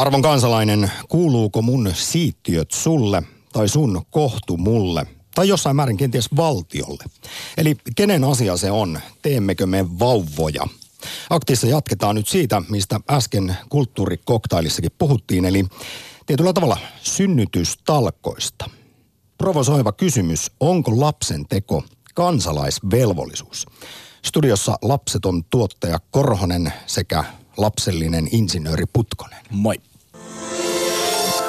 Arvon kansalainen, kuuluuko mun siittiöt sulle tai sun kohtu mulle? Tai jossain määrin kenties valtiolle. Eli kenen asia se on? Teemmekö me vauvoja? Aktissa jatketaan nyt siitä, mistä äsken kulttuurikoktailissakin puhuttiin, eli tietyllä tavalla synnytystalkoista. Provosoiva kysymys, onko lapsen teko kansalaisvelvollisuus? Studiossa lapseton tuottaja Korhonen sekä lapsellinen insinööri Putkonen. Moi.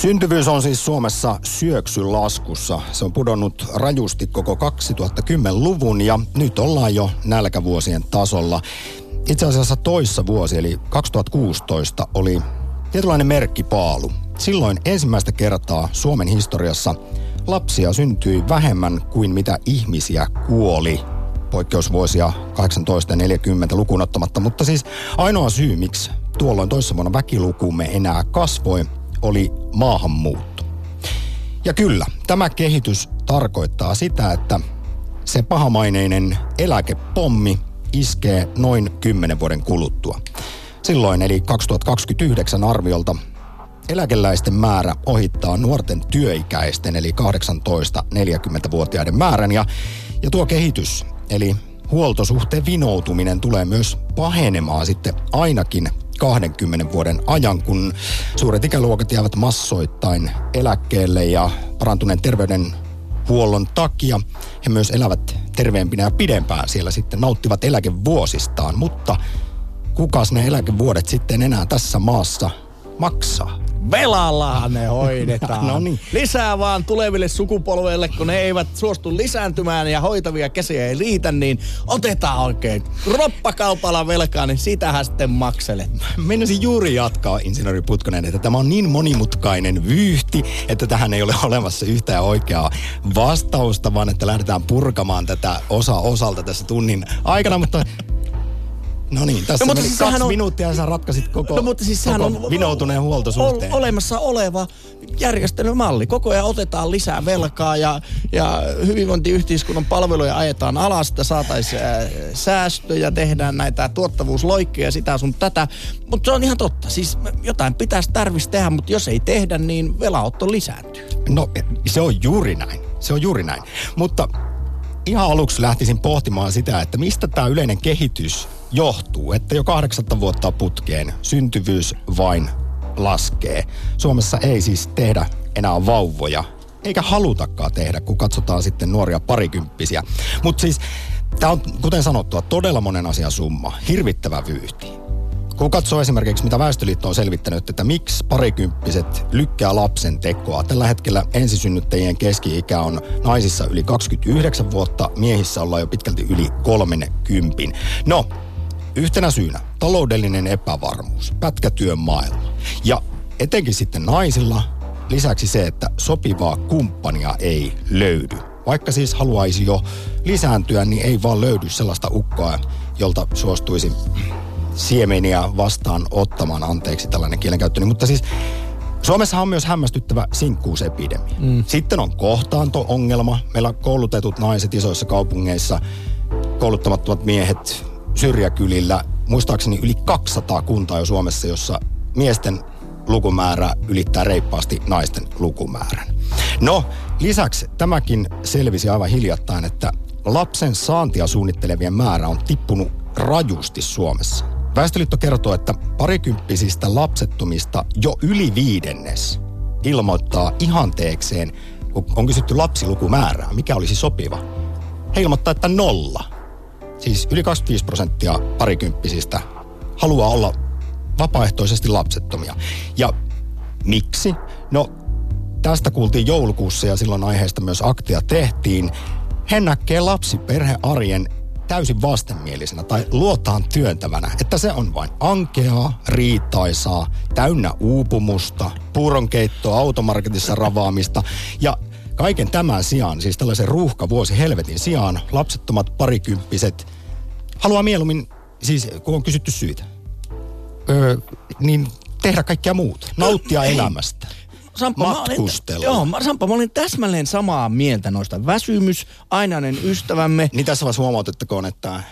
Syntyvyys on siis Suomessa syöksylaskussa. Se on pudonnut rajusti koko 2010-luvun ja nyt ollaan jo nälkävuosien tasolla. Itse asiassa toissa vuosi eli 2016 oli tietynlainen merkkipaalu. Silloin ensimmäistä kertaa Suomen historiassa lapsia syntyi vähemmän kuin mitä ihmisiä kuoli poikkeusvuosia 18 ja 40 lukuun ottamatta. Mutta siis ainoa syy, miksi tuolloin toissa vuonna väkilukumme enää kasvoi, oli maahanmuutto. Ja kyllä, tämä kehitys tarkoittaa sitä, että se pahamaineinen eläkepommi iskee noin 10 vuoden kuluttua. Silloin, eli 2029 arviolta, eläkeläisten määrä ohittaa nuorten työikäisten, eli 18-40-vuotiaiden määrän. Ja, ja tuo kehitys, eli huoltosuhteen vinoutuminen tulee myös pahenemaan sitten ainakin 20 vuoden ajan, kun suuret ikäluokat jäävät massoittain eläkkeelle ja parantuneen terveydenhuollon takia he myös elävät terveempinä ja pidempään siellä sitten nauttivat eläkevuosistaan. Mutta kukas ne eläkevuodet sitten enää tässä maassa maksaa? Velallahan ne hoidetaan. no niin. Lisää vaan tuleville sukupolville, kun ne eivät suostu lisääntymään ja hoitavia käsiä ei riitä, niin otetaan oikein roppakaupalla velkaa, niin sitähän sitten makselet. Mennäisin juuri jatkaa, insinööri Putkonen, että tämä on niin monimutkainen vyyhti, että tähän ei ole olemassa yhtään oikeaa vastausta, vaan että lähdetään purkamaan tätä osa osalta tässä tunnin aikana, mutta No niin, tässä no, meni siis kaksi on... minuuttia ja sä ratkaisit koko, no, mutta siis koko on vinoutuneen huoltosuhteen. Ol, olemassa oleva järjestelymalli. Koko ajan otetaan lisää velkaa ja, ja hyvinvointiyhteiskunnan palveluja ajetaan alas, että saataisiin säästöjä, tehdään näitä tuottavuusloikkeja, sitä sun tätä. Mutta se on ihan totta. Siis jotain pitäisi tarvitsisi tehdä, mutta jos ei tehdä, niin velaotto lisääntyy. No se on juuri näin. Se on juuri näin. Mutta ihan aluksi lähtisin pohtimaan sitä, että mistä tämä yleinen kehitys johtuu, että jo kahdeksatta vuotta putkeen syntyvyys vain laskee. Suomessa ei siis tehdä enää vauvoja, eikä halutakaan tehdä, kun katsotaan sitten nuoria parikymppisiä. Mutta siis tämä on, kuten sanottua, todella monen asian summa, hirvittävä vyyhti. Kun katsoo esimerkiksi, mitä Väestöliitto on selvittänyt, että miksi parikymppiset lykkää lapsen tekoa. Tällä hetkellä ensisynnyttäjien keski-ikä on naisissa yli 29 vuotta, miehissä ollaan jo pitkälti yli 30. No, Yhtenä syynä taloudellinen epävarmuus, pätkätyön maailma. Ja etenkin sitten naisilla lisäksi se, että sopivaa kumppania ei löydy. Vaikka siis haluaisi jo lisääntyä, niin ei vaan löydy sellaista ukkoa, jolta suostuisi siemeniä vastaan ottamaan, anteeksi tällainen kielenkäyttöni. Mutta siis Suomessa on myös hämmästyttävä sinkkuusepidemia. Mm. Sitten on kohtaanto-ongelma. Meillä on koulutetut naiset isoissa kaupungeissa, kouluttamattomat miehet syrjäkylillä, muistaakseni yli 200 kuntaa jo Suomessa, jossa miesten lukumäärä ylittää reippaasti naisten lukumäärän. No, lisäksi tämäkin selvisi aivan hiljattain, että lapsen saantia suunnittelevien määrä on tippunut rajusti Suomessa. Väestöliitto kertoo, että parikymppisistä lapsettomista jo yli viidennes ilmoittaa ihanteekseen, kun on kysytty lapsilukumäärää, mikä olisi sopiva. He ilmoittaa, että nolla siis yli 25 prosenttia parikymppisistä haluaa olla vapaaehtoisesti lapsettomia. Ja miksi? No, tästä kuultiin joulukuussa ja silloin aiheesta myös aktia tehtiin. He näkee lapsiperhearjen täysin vastenmielisenä tai luotaan työntävänä, että se on vain ankeaa, riitaisaa, täynnä uupumusta, puuronkeittoa, automarketissa ravaamista ja Kaiken tämän sijaan, siis tällaisen ruuhkavuosi helvetin sijaan, lapsettomat parikymppiset haluaa mieluummin, siis kun on kysytty syitä, öö, niin tehdä kaikkea muuta, nauttia Ei. Elämästä. Samppa, mä olin, Matkustella. joo, Samppa, mä olin täsmälleen samaa mieltä noista. Väsymys, ainainen ystävämme. Niin tässä vaiheessa huomautettakoon, että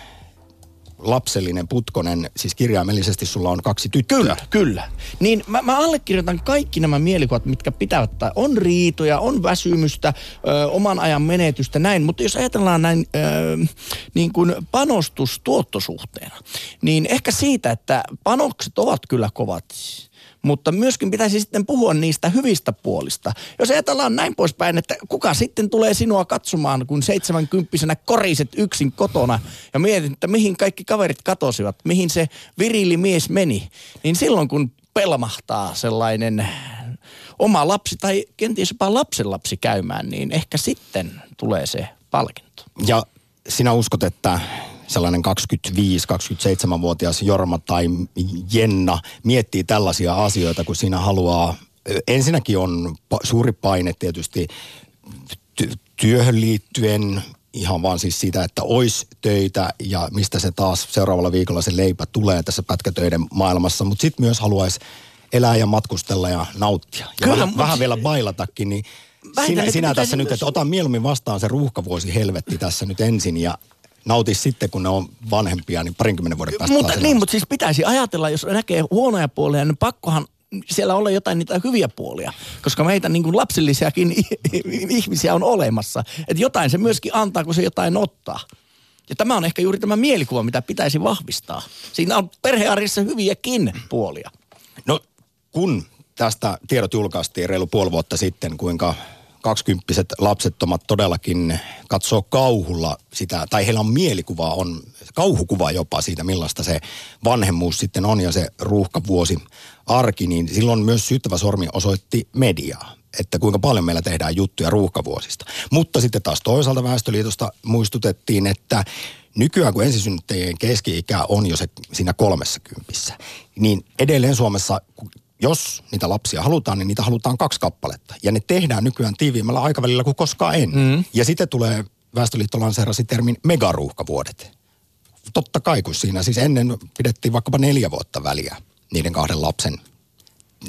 lapsellinen putkonen, siis kirjaimellisesti sulla on kaksi tyttöä. Kyllä, kyllä. Niin mä, mä allekirjoitan kaikki nämä mielikuvat, mitkä pitävät, tai on riitoja, on väsymystä, ö, oman ajan menetystä, näin. Mutta jos ajatellaan näin ö, niin kuin panostus-tuottosuhteena, niin ehkä siitä, että panokset ovat kyllä kovat, mutta myöskin pitäisi sitten puhua niistä hyvistä puolista. Jos ajatellaan näin poispäin, että kuka sitten tulee sinua katsomaan, kun seitsemänkymppisenä koriset yksin kotona ja mietit, että mihin kaikki kaverit katosivat, mihin se virili mies meni, niin silloin kun pelmahtaa sellainen oma lapsi tai kenties jopa lapsenlapsi käymään, niin ehkä sitten tulee se palkinto. Ja sinä uskot, että sellainen 25-27-vuotias Jorma tai Jenna miettii tällaisia asioita, kun siinä haluaa, ensinnäkin on suuri paine tietysti ty- työhön liittyen, ihan vaan siis siitä, että olisi töitä ja mistä se taas seuraavalla viikolla se leipä tulee tässä pätkätöiden maailmassa, mutta sitten myös haluaisi elää ja matkustella ja nauttia. Ja Kyllä, vähän, mut- vähän vielä bailatakin, niin Väitän, sinä, sinä tässä nyt, että ota mieluummin vastaan se ruuhkavuosi helvetti tässä nyt ensin ja nauti sitten, kun ne on vanhempia, niin parinkymmenen vuoden päästä Mutta, niin, mutta siis pitäisi ajatella, jos näkee huonoja puolia, niin pakkohan siellä olla jotain niitä hyviä puolia, koska meitä niin kuin lapsellisiakin ihmisiä on olemassa. Että jotain se myöskin antaa, kun se jotain ottaa. Ja tämä on ehkä juuri tämä mielikuva, mitä pitäisi vahvistaa. Siinä on perhearjessa hyviäkin puolia. No kun tästä tiedot julkaistiin reilu puoli vuotta sitten, kuinka kaksikymppiset lapsettomat todellakin katsoo kauhulla sitä, tai heillä on mielikuva, on kauhukuva jopa siitä, millaista se vanhemmuus sitten on ja se ruuhkavuosi arki, niin silloin myös syyttävä sormi osoitti mediaa että kuinka paljon meillä tehdään juttuja ruuhkavuosista. Mutta sitten taas toisaalta Väestöliitosta muistutettiin, että nykyään kun ensisynnyttäjien keski-ikä on jo se siinä kolmessa kympissä, niin edelleen Suomessa, jos niitä lapsia halutaan, niin niitä halutaan kaksi kappaletta. Ja ne tehdään nykyään tiiviimmällä aikavälillä kuin koskaan ennen. Mm. Ja sitten tulee Väestöliitto lanseerasi termin megaruuhkavuodet. Totta kai, kun siinä siis ennen pidettiin vaikkapa neljä vuotta väliä niiden kahden lapsen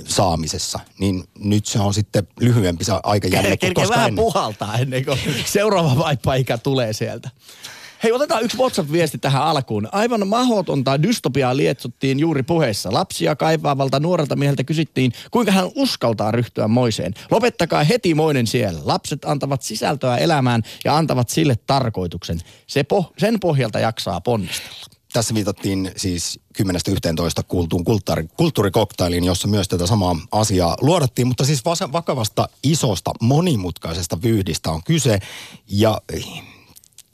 saamisessa, niin nyt se on sitten lyhyempi se aikajänne Kerkeä vähän ennen. puhaltaa ennen kuin seuraava vaipaikä tulee sieltä. Hei, otetaan yksi WhatsApp-viesti tähän alkuun. Aivan mahdotonta dystopiaa lietsottiin juuri puheessa. Lapsia kaipaavalta nuorelta mieheltä kysyttiin, kuinka hän uskaltaa ryhtyä moiseen. Lopettakaa heti moinen siellä. Lapset antavat sisältöä elämään ja antavat sille tarkoituksen. Se po- sen pohjalta jaksaa ponnistella. Tässä viitattiin siis 10-11 kuultuun kulttuuri, kulttuurikoktailiin, jossa myös tätä samaa asiaa luodattiin, mutta siis vakavasta, isosta, monimutkaisesta vyyhdistä on kyse. Ja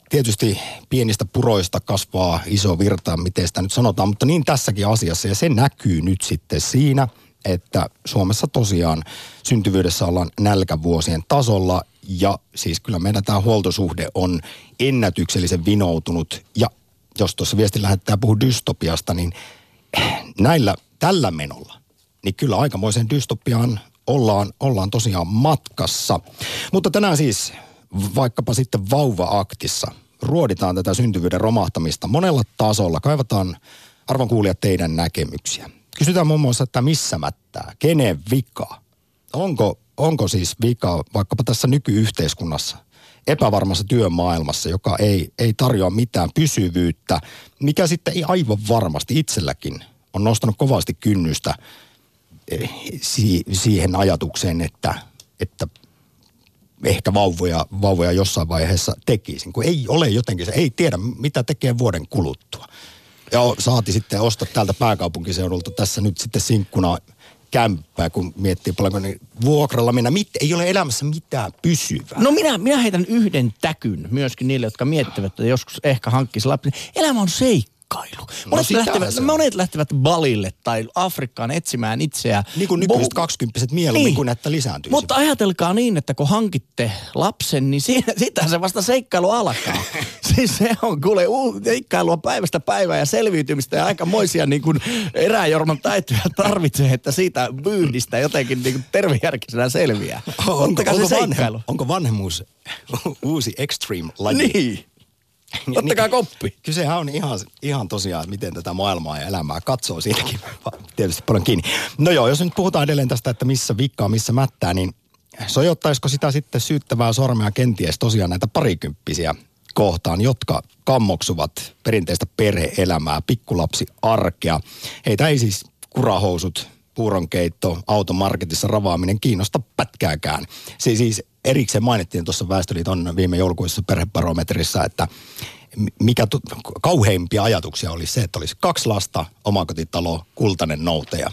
tietysti pienistä puroista kasvaa iso virta, miten sitä nyt sanotaan, mutta niin tässäkin asiassa. Ja se näkyy nyt sitten siinä, että Suomessa tosiaan syntyvyydessä ollaan nälkävuosien tasolla ja siis kyllä meidän tämä huoltosuhde on ennätyksellisen vinoutunut ja jos tuossa viestin lähettää puhuu dystopiasta, niin näillä, tällä menolla, niin kyllä aikamoisen dystopiaan ollaan, ollaan tosiaan matkassa. Mutta tänään siis vaikkapa sitten vauva-aktissa ruoditaan tätä syntyvyyden romahtamista monella tasolla. Kaivataan arvon kuulijat teidän näkemyksiä. Kysytään muun muassa, että missä mättää, kenen vika? Onko, onko siis vika vaikkapa tässä nykyyhteiskunnassa, epävarmassa työmaailmassa, joka ei, ei tarjoa mitään pysyvyyttä, mikä sitten ei aivan varmasti itselläkin on nostanut kovasti kynnystä eh, si- siihen ajatukseen, että, että ehkä vauvoja, vauvoja jossain vaiheessa tekisin, kun ei ole jotenkin, se ei tiedä mitä tekee vuoden kuluttua. Ja saati sitten ostaa täältä pääkaupunkiseudulta tässä nyt sitten sinkkuna kämppää, kun miettii paljonko niin vuokralla mennä. Mit, ei ole elämässä mitään pysyvää. No minä, minä heitän yhden täkyn myöskin niille, jotka miettivät, että joskus ehkä hankkisi lapsi. Elämä on seikka. Seikkailu. Monet, sitähän lähtevät, se on. monet lähtevät balille tai Afrikkaan etsimään itseään. Niin kuin nykyiset kaksikymppiset mieluummin niin. kuin että lisääntyisi. Mutta ajatelkaa niin, että kun hankitte lapsen, niin siinä, sitä se vasta seikkailu alkaa. siis se on kuule uu, seikkailua päivästä päivää ja selviytymistä ja aikamoisia niin kuin eräjorman taitoja tarvitsee, että siitä vyyhdistä jotenkin niin kuin tervejärkisenä selviää. Se onko, seikkailu. vanhem, onko vanhemmuus uusi extreme-laji? Niin. Ottakaa koppi. Kysehän on ihan, ihan tosiaan, miten tätä maailmaa ja elämää katsoo siinäkin tietysti paljon kiinni. No joo, jos nyt puhutaan edelleen tästä, että missä vikkaa, missä mättää, niin sojottaisiko sitä sitten syyttävää sormea kenties tosiaan näitä parikymppisiä kohtaan, jotka kammoksuvat perinteistä perheelämää, pikkulapsi arkea. Heitä ei siis kurahousut, puuronkeitto, automarketissa ravaaminen kiinnosta pätkääkään. Se siis erikseen mainittiin tuossa Väestöliiton viime joulukuisessa perhebarometrissa, että mikä tu- kauheimpia ajatuksia oli se, että olisi kaksi lasta, omakotitalo, kultainen noutaja.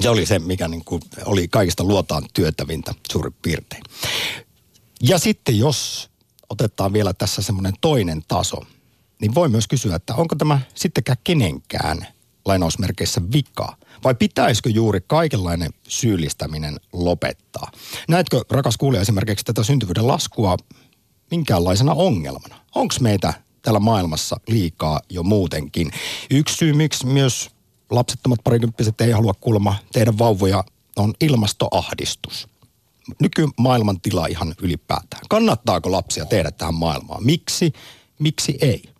Se oli se, mikä niin kuin oli kaikista luotaan työtävintä suurin piirtein. Ja sitten jos otetaan vielä tässä semmoinen toinen taso, niin voi myös kysyä, että onko tämä sittenkään kenenkään lainausmerkeissä vika? Vai pitäisikö juuri kaikenlainen syyllistäminen lopettaa? Näetkö, rakas kuulija, esimerkiksi tätä syntyvyyden laskua minkäänlaisena ongelmana? Onko meitä täällä maailmassa liikaa jo muutenkin? Yksi syy, miksi myös lapsettomat parikymppiset ei halua kuulemma tehdä vauvoja, on ilmastoahdistus. Nykymaailman tila ihan ylipäätään. Kannattaako lapsia tehdä tähän maailmaan? Miksi? Miksi ei?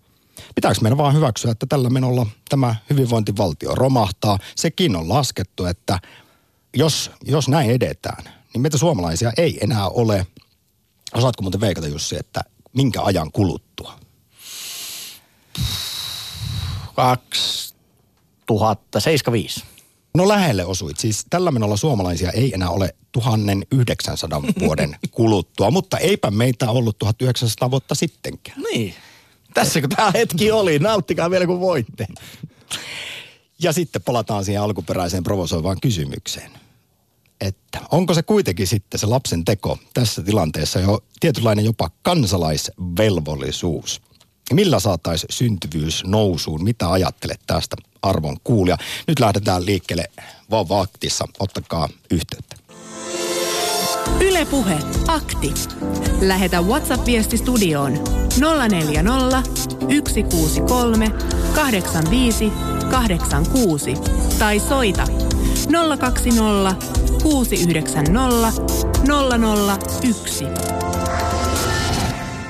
Pitääkö meidän vaan hyväksyä, että tällä menolla tämä hyvinvointivaltio romahtaa? Sekin on laskettu, että jos, jos näin edetään, niin meitä suomalaisia ei enää ole. Osaatko muuten veikata Jussi, että minkä ajan kuluttua? 2075. No lähelle osuit. Siis tällä menolla suomalaisia ei enää ole 1900 vuoden kuluttua, mutta eipä meitä ollut 1900 vuotta sittenkään. Niin. Tässä kun tämä hetki oli, nauttikaa vielä kun voitte. Ja sitten palataan siihen alkuperäiseen provosoivaan kysymykseen. Että onko se kuitenkin sitten se lapsen teko tässä tilanteessa jo tietynlainen jopa kansalaisvelvollisuus? Millä saataisiin syntyvyys nousuun? Mitä ajattelet tästä arvon kuulija? Nyt lähdetään liikkeelle vauva-aktissa. Ottakaa yhteyttä. Ylepuhe akti. Lähetä WhatsApp-viesti studioon 040 163 85 86 tai soita 020 690 001.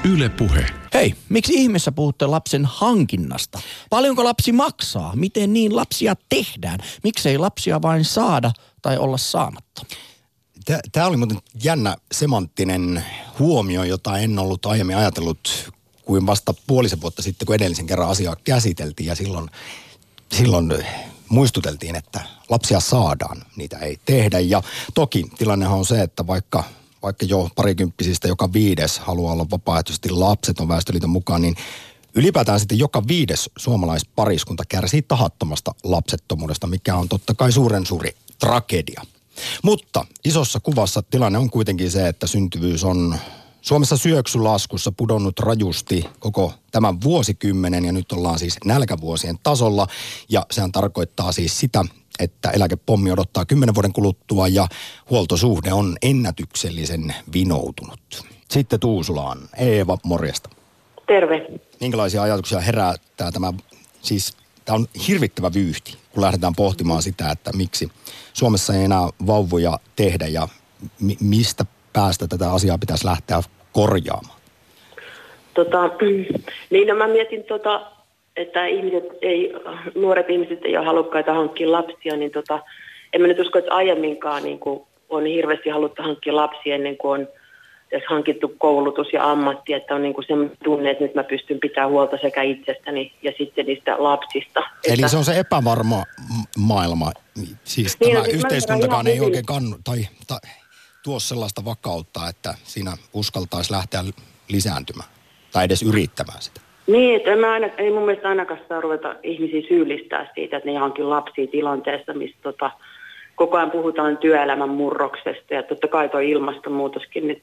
Yle Puhe. Hei, miksi ihmeessä puhutte lapsen hankinnasta? Paljonko lapsi maksaa? Miten niin lapsia tehdään? Miksei lapsia vain saada tai olla saamatta? Tämä oli muuten jännä semanttinen huomio, jota en ollut aiemmin ajatellut kuin vasta puolisen vuotta sitten, kun edellisen kerran asiaa käsiteltiin ja silloin, silloin muistuteltiin, että lapsia saadaan, niitä ei tehdä. Ja toki tilannehan on se, että vaikka, vaikka jo parikymppisistä joka viides haluaa olla vapaaehtoisesti lapseton Väestöliiton mukaan, niin ylipäätään sitten joka viides suomalaispariskunta kärsii tahattomasta lapsettomuudesta, mikä on totta kai suuren suuri tragedia. Mutta isossa kuvassa tilanne on kuitenkin se, että syntyvyys on Suomessa syöksylaskussa pudonnut rajusti koko tämän vuosikymmenen ja nyt ollaan siis nälkävuosien tasolla. Ja sehän tarkoittaa siis sitä, että eläkepommi odottaa kymmenen vuoden kuluttua ja huoltosuhde on ennätyksellisen vinoutunut. Sitten Tuusulaan. Eeva, morjesta. Terve. Minkälaisia ajatuksia herättää tämä, siis tämä on hirvittävä vyyhti, kun lähdetään pohtimaan sitä, että miksi Suomessa ei enää vauvoja tehdä ja mi- mistä päästä tätä asiaa pitäisi lähteä korjaamaan? Tota, niin no mä mietin, tota, että ihmiset ei, nuoret ihmiset ei ole halukkaita hankkia lapsia, niin tota, en mä nyt usko, että aiemminkaan niin kuin on hirveästi haluttu hankkia lapsia ennen kuin on edes hankittu koulutus ja ammatti, että on niin kuin semmoinen tunne, että nyt mä pystyn pitämään huolta sekä itsestäni ja sitten niistä lapsista. Eli että, se on se epävarma maailma. Siis Niin, tämä no siis yhteiskuntakaan ei oikein kannu, tai, tai tuo sellaista vakautta, että siinä uskaltaisi lähteä lisääntymään tai edes yrittämään sitä. Niin, että mä aina, ei mun mielestä ainakaan saa ruveta ihmisiä syyllistää siitä, että ne hankin lapsia tilanteessa, missä tota, koko ajan puhutaan työelämän murroksesta ja totta kai tuo ilmastonmuutoskin nyt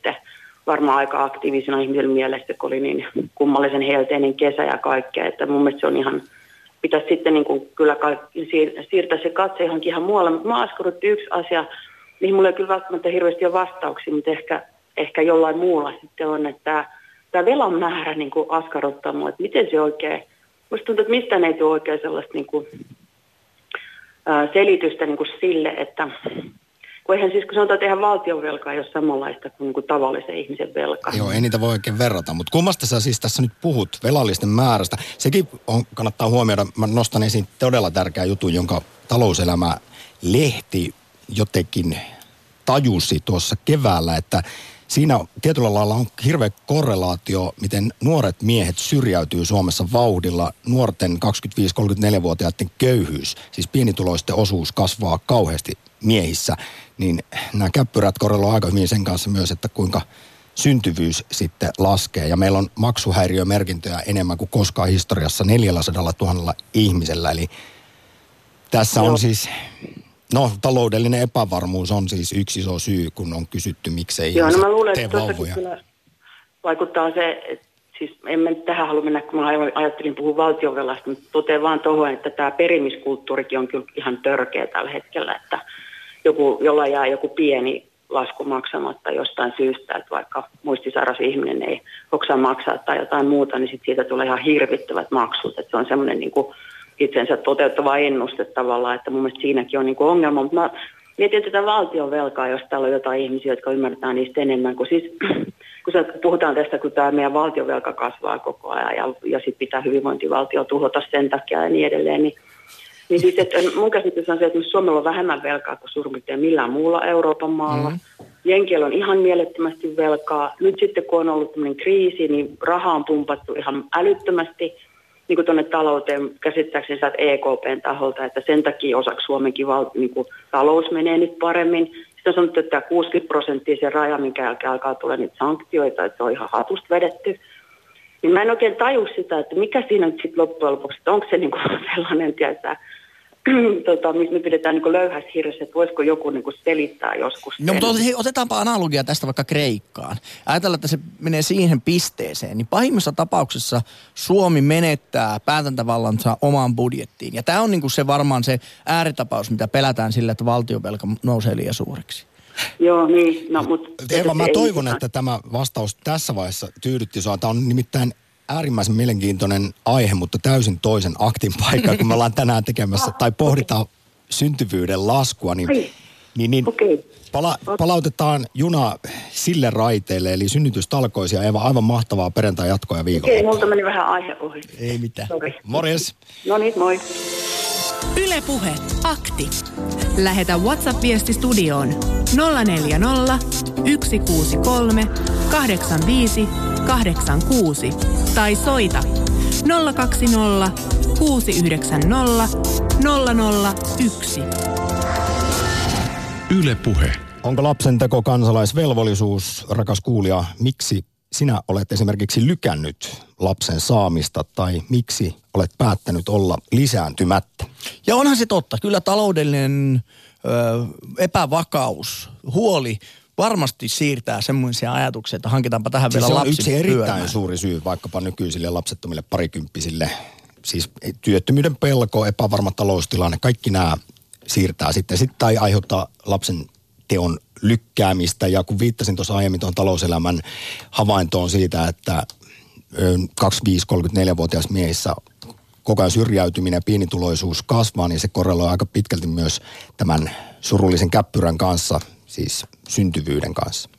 varmaan aika aktiivisena ihmisen mielestä, kun oli niin kummallisen helteinen kesä ja kaikkea, että mun mielestä se on ihan pitäisi sitten niin kuin kyllä siirtää se katse johonkin ihan muualle. Mutta mä askarrutti yksi asia, mihin mulla ei kyllä välttämättä hirveästi ole vastauksia, mutta ehkä, ehkä jollain muulla sitten on, että tämä velan määrä niin kuin askarruttaa mua, että miten se oikein, musta tuntuu, että mistään ei tule oikein sellaista niin kuin, selitystä niin kuin sille, että kun eihän siis, kun sanotaan, että eihän valtionvelka ei ole samanlaista kuin, niin kuin tavallisen ihmisen velka. Joo, ei niitä voi oikein verrata, mutta kummasta sä siis tässä nyt puhut velallisten määrästä? Sekin on, kannattaa huomioida, mä nostan esiin todella tärkeä juttu, jonka talouselämä lehti jotenkin tajusi tuossa keväällä, että siinä tietyllä lailla on hirveä korrelaatio, miten nuoret miehet syrjäytyy Suomessa vauhdilla. Nuorten 25-34-vuotiaiden köyhyys, siis pienituloisten osuus kasvaa kauheasti miehissä. Niin nämä käppyrät korreloivat aika hyvin sen kanssa myös, että kuinka syntyvyys sitten laskee. Ja meillä on maksuhäiriömerkintöjä enemmän kuin koskaan historiassa 400 000 ihmisellä. Eli tässä on siis No, taloudellinen epävarmuus on siis yksi iso syy, kun on kysytty, miksei Joo, no mä luulen, että kyllä vaikuttaa se, että siis en mä tähän halua mennä, kun mä ajattelin puhua valtionvelasta, mutta totean vaan tuohon, että tämä perimiskulttuurikin on kyllä ihan törkeä tällä hetkellä, että joku, jolla jää joku pieni lasku maksamatta jostain syystä, että vaikka muistisairas ihminen ei oksaa maksaa tai jotain muuta, niin sit siitä tulee ihan hirvittävät maksut. Että se on semmoinen niin kuin itsensä toteuttava ennuste tavallaan, että mun mielestä siinäkin on niin kuin ongelma. Mutta mä mietin tätä valtion velkaa, jos täällä on jotain ihmisiä, jotka ymmärtää niistä enemmän. Kun, siis, kun puhutaan tästä, kun tämä meidän valtionvelka kasvaa koko ajan ja, ja sitten pitää hyvinvointivaltio tuhota sen takia ja niin edelleen, niin niin siis, että mun käsitys on se, että Suomella on vähemmän velkaa kuin suurin millään muulla Euroopan maalla. Mm. Jenkiellä on ihan mielettömästi velkaa. Nyt sitten kun on ollut tämmöinen kriisi, niin raha on pumpattu ihan älyttömästi niin kuin tuonne talouteen käsittääkseni saat EKPn taholta, että sen takia osaksi Suomenkin val, niin kuin, talous menee nyt paremmin. Sitten on sanottu, että tämä 60 prosenttia se raja, minkä jälkeen alkaa tulla niitä sanktioita, että se on ihan hatusta vedetty. Niin mä en oikein taju sitä, että mikä siinä nyt sitten loppujen lopuksi, että onko se niin kuin sellainen, tietää, tota, me pidetään niin löyhässä hirressä, että voisiko joku niin kuin selittää joskus. No mutta hei, otetaanpa analogia tästä vaikka Kreikkaan. Ajatellaan, että se menee siihen pisteeseen, niin pahimmassa tapauksessa Suomi menettää päätäntävallansa omaan budjettiin. Ja tämä on niin kuin se varmaan se ääritapaus, mitä pelätään sillä, että valtiovelka nousee liian suureksi. Joo, niin. No, mutta Eva, mä toivon, että tämä vastaus tässä vaiheessa tyydytti sinua. Tämä on nimittäin äärimmäisen mielenkiintoinen aihe, mutta täysin toisen aktin paikka, kun me ollaan tänään tekemässä tai pohditaan syntyvyyden laskua, niin, niin, niin okay. pala, palautetaan juna sille raiteelle, eli synnytystalkoisia. Eva, aivan mahtavaa perjantai jatkoa ja viikolla. Okei, okay, multa meni vähän aihe ohi. Ei mitään. Sorry. Morjes. No niin, moi. Ylepuhe akti. Lähetä WhatsApp-viesti studioon 040 163 85 86 tai soita 020 690 001. Yle Puhe. Onko lapsen teko kansalaisvelvollisuus, rakas kuulija? Miksi sinä olet esimerkiksi lykännyt lapsen saamista tai miksi olet päättänyt olla lisääntymättä? Ja onhan se totta. Kyllä taloudellinen ö, epävakaus, huoli varmasti siirtää semmoisia ajatuksia, että hankitaanpa tähän siis vielä lapsi on yksi erittäin pyörimään. suuri syy vaikkapa nykyisille lapsettomille parikymppisille. Siis työttömyyden pelko, epävarma taloustilanne, kaikki nämä siirtää sitten, sitten tai aiheuttaa lapsen teon lykkäämistä. Ja kun viittasin tuossa aiemmin tuohon talouselämän havaintoon siitä, että 25-34-vuotias miehissä koko ajan syrjäytyminen ja pienituloisuus kasvaa, niin se korreloi aika pitkälti myös tämän surullisen käppyrän kanssa, siis syntyvyyden kanssa.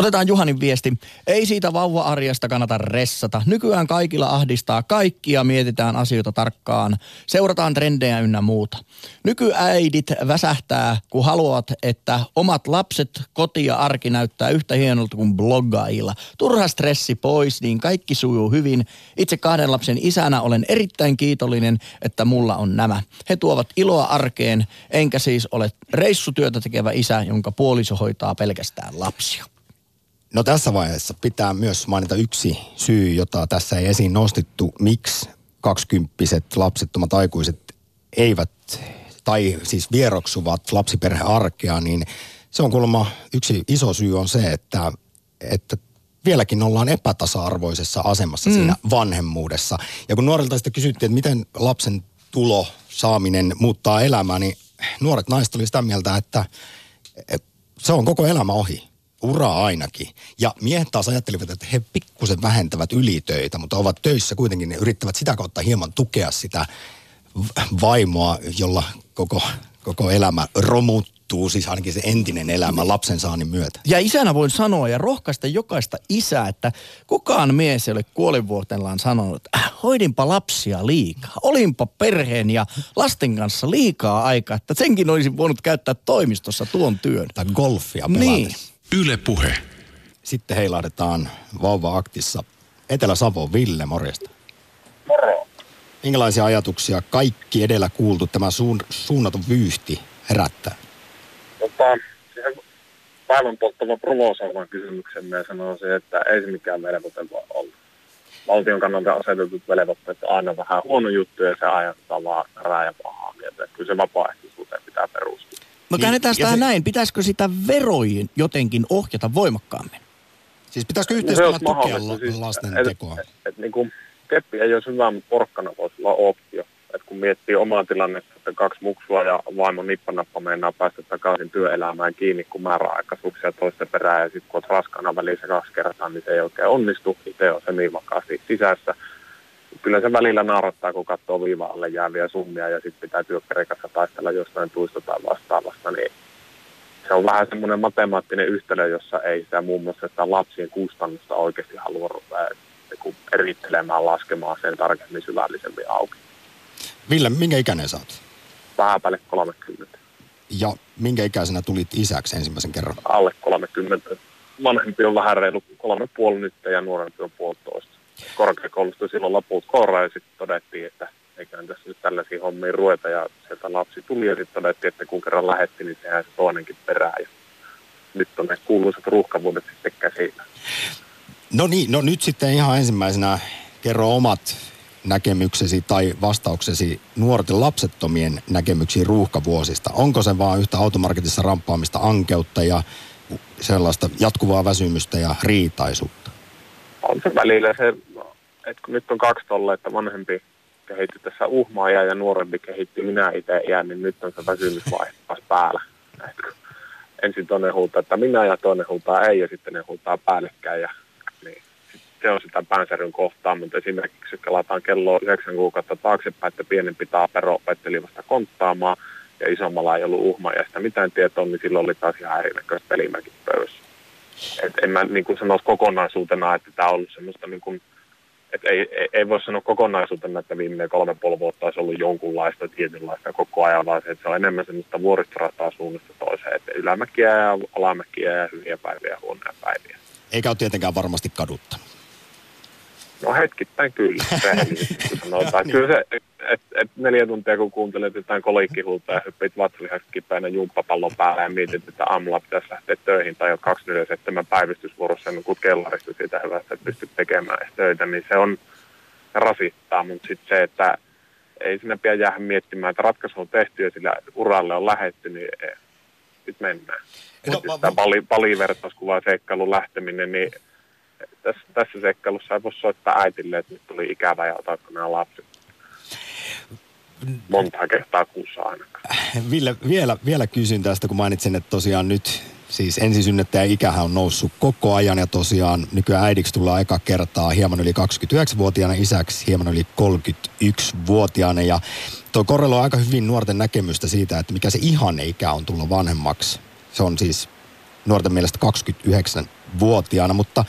Otetaan Juhanin viesti. Ei siitä vauva-arjesta kannata ressata. Nykyään kaikilla ahdistaa kaikkia, mietitään asioita tarkkaan, seurataan trendejä ynnä muuta. Nykyäidit väsähtää, kun haluat, että omat lapset, koti ja arki näyttää yhtä hienolta kuin bloggailla. Turha stressi pois, niin kaikki sujuu hyvin. Itse kahden lapsen isänä olen erittäin kiitollinen, että mulla on nämä. He tuovat iloa arkeen, enkä siis ole reissutyötä tekevä isä, jonka puoliso hoitaa pelkästään lapsia. No tässä vaiheessa pitää myös mainita yksi syy, jota tässä ei esiin nostettu, miksi kaksikymppiset lapsettomat aikuiset eivät, tai siis vieroksuvat lapsiperhearkea, niin se on kuulemma yksi iso syy on se, että, että vieläkin ollaan epätasa-arvoisessa asemassa mm. siinä vanhemmuudessa. Ja kun nuorilta sitten kysyttiin, että miten lapsen tulo, saaminen muuttaa elämää, niin nuoret naiset oli sitä mieltä, että se on koko elämä ohi. Ura ainakin. Ja miehet taas ajattelivat, että he pikkusen vähentävät ylitöitä, mutta ovat töissä kuitenkin. Ne yrittävät sitä kautta hieman tukea sitä vaimoa, jolla koko, koko elämä romuttuu, siis ainakin se entinen elämä lapsen saannin myötä. Ja isänä voin sanoa ja rohkaista jokaista isää, että kukaan mies ei ole kuolinvuotellaan sanonut, että äh, hoidinpa lapsia liikaa. Olinpa perheen ja lasten kanssa liikaa aikaa, että senkin olisi voinut käyttää toimistossa tuon työn. Tai golfia pelata. Niin. Yle Puhe. Sitten heilahdetaan vauva-aktissa Etelä-Savoon. Ville, morjesta. Moro. Minkälaisia ajatuksia kaikki edellä kuultu tämä suun, suunnaton vyyhti herättää? Tota, siihen päivän polttava provosoivan kysymyksen mä sanoisin, että ei se mikään velvoite voi olla. Valtion kannalta asetetut velvoitteet on aina vähän huono juttu ja se aiheuttaa vaan rää ja pahaa mieltä. Kyllä se vapaaehtoisuuteen pitää perustua. No niin, käännetään sitä se... näin. Pitäisikö sitä verojen jotenkin ohjata voimakkaammin? Siis pitäisikö yhteiskunta tukea siis, lasten et, tekoa? Et, et, et, niin kuin, keppi ei ole hyvä, mutta porkkana voisi olla optio. Et kun miettii omaa tilannetta, että kaksi muksua ja vaimon nippanappa meinaa päästä takaisin työelämään kiinni, kun määräaikaisuuksia toisten perään, ja sitten kun olet raskaana välissä kaksi kertaa, niin se ei oikein onnistu. Itse on se niin vakaasti sisässä kyllä se välillä naurattaa, kun katsoo viiva alle jääviä summia ja sitten pitää työkkärikässä taistella jostain tuista tai vastaavasta, niin se on vähän semmoinen matemaattinen yhtälö, jossa ei sitä muun muassa sitä lapsien kustannusta oikeasti halua rupea erittelemään, laskemaan sen tarkemmin syvällisemmin auki. Ville, minkä ikäinen sä oot? Vähän päälle 30. Ja minkä ikäisenä tulit isäksi ensimmäisen kerran? Alle 30. Vanhempi on vähän reilu kolme puoli nyt ja nuorempi on puolitoista korkeakoulusta silloin loput koura ja sitten todettiin, että eiköhän tässä nyt tällaisia hommia ruveta ja sieltä lapsi tuli ja sitten todettiin, että kun kerran lähetti, niin tehdään se toinenkin perään ja nyt on ne kuuluisat ruuhkavuodet sitten käsillä. No niin, no nyt sitten ihan ensimmäisenä kerro omat näkemyksesi tai vastauksesi nuorten lapsettomien näkemyksiin ruuhkavuosista. Onko se vaan yhtä automarketissa ramppaamista ankeutta ja sellaista jatkuvaa väsymystä ja riitaisuutta? On se välillä se että kun nyt on kaksi tolle, että vanhempi kehittyi tässä uhmaa ja nuorempi kehittyy minä itse iän, niin nyt on se väsymysvaihe taas päällä. Et ensin toinen huutaa, että minä ja toinen huutaa ei ja sitten ne huutaa päällekkäin ja niin se on sitä päänsäryn kohtaa, mutta esimerkiksi jos kelataan kello 9 kuukautta taaksepäin, että pienempi taapero opetteli vasta konttaamaan ja isommalla ei ollut uhma ja sitä mitään tietoa, niin silloin oli taas ihan erinäköistä pelimäkin pöydässä. Et en mä niin sanoisi kokonaisuutena, että tämä on ollut semmoista niin kuin et ei, ei, ei voi sanoa kokonaisuutena, että viimeinen kolme puoli vuotta olisi ollut jonkunlaista tietynlaista koko ajan, vaan se, että se on enemmän semmoista vuoristorataa suunnasta toiseen, että ylämäkiä ja alamäkiä ja hyviä päiviä ja huonoja päiviä. Eikä ole tietenkään varmasti kaduttanut. No hetkittäin kyllä, rehellisesti sanotaan. Kyllä se, että et neljä tuntia kun kuuntelet jotain kolikkihuulta ja hyppit vatsalihasta kipeänä jumppapallon päällä ja mietit, että aamulla pitäisi lähteä töihin tai jo 247 päivystysvuorossa niin kun kellarista siitä hyvästä, että pystyt tekemään töitä, niin se on se rasittaa, mutta sitten se, että ei sinne pidä jäädä miettimään, että ratkaisu on tehty ja sillä uralle on lähetty, niin sitten mennään. No, tämä pali, palivertauskuva seikkailun lähteminen, niin tässä, tässä seikkailussa ei voi soittaa äitille, että nyt tuli ikävä ja otatko nämä lapset. Monta kertaa kuussa ainakaan. Ville, vielä, vielä kysyn tästä, kun mainitsin, että tosiaan nyt siis ensisynnyttäjän ikähän on noussut koko ajan ja tosiaan nykyään äidiksi tullaan eka kertaa hieman yli 29-vuotiaana, isäksi hieman yli 31-vuotiaana ja tuo korreloi aika hyvin nuorten näkemystä siitä, että mikä se ihanne ikä on tulla vanhemmaksi. Se on siis nuorten mielestä 29-vuotiaana, mutta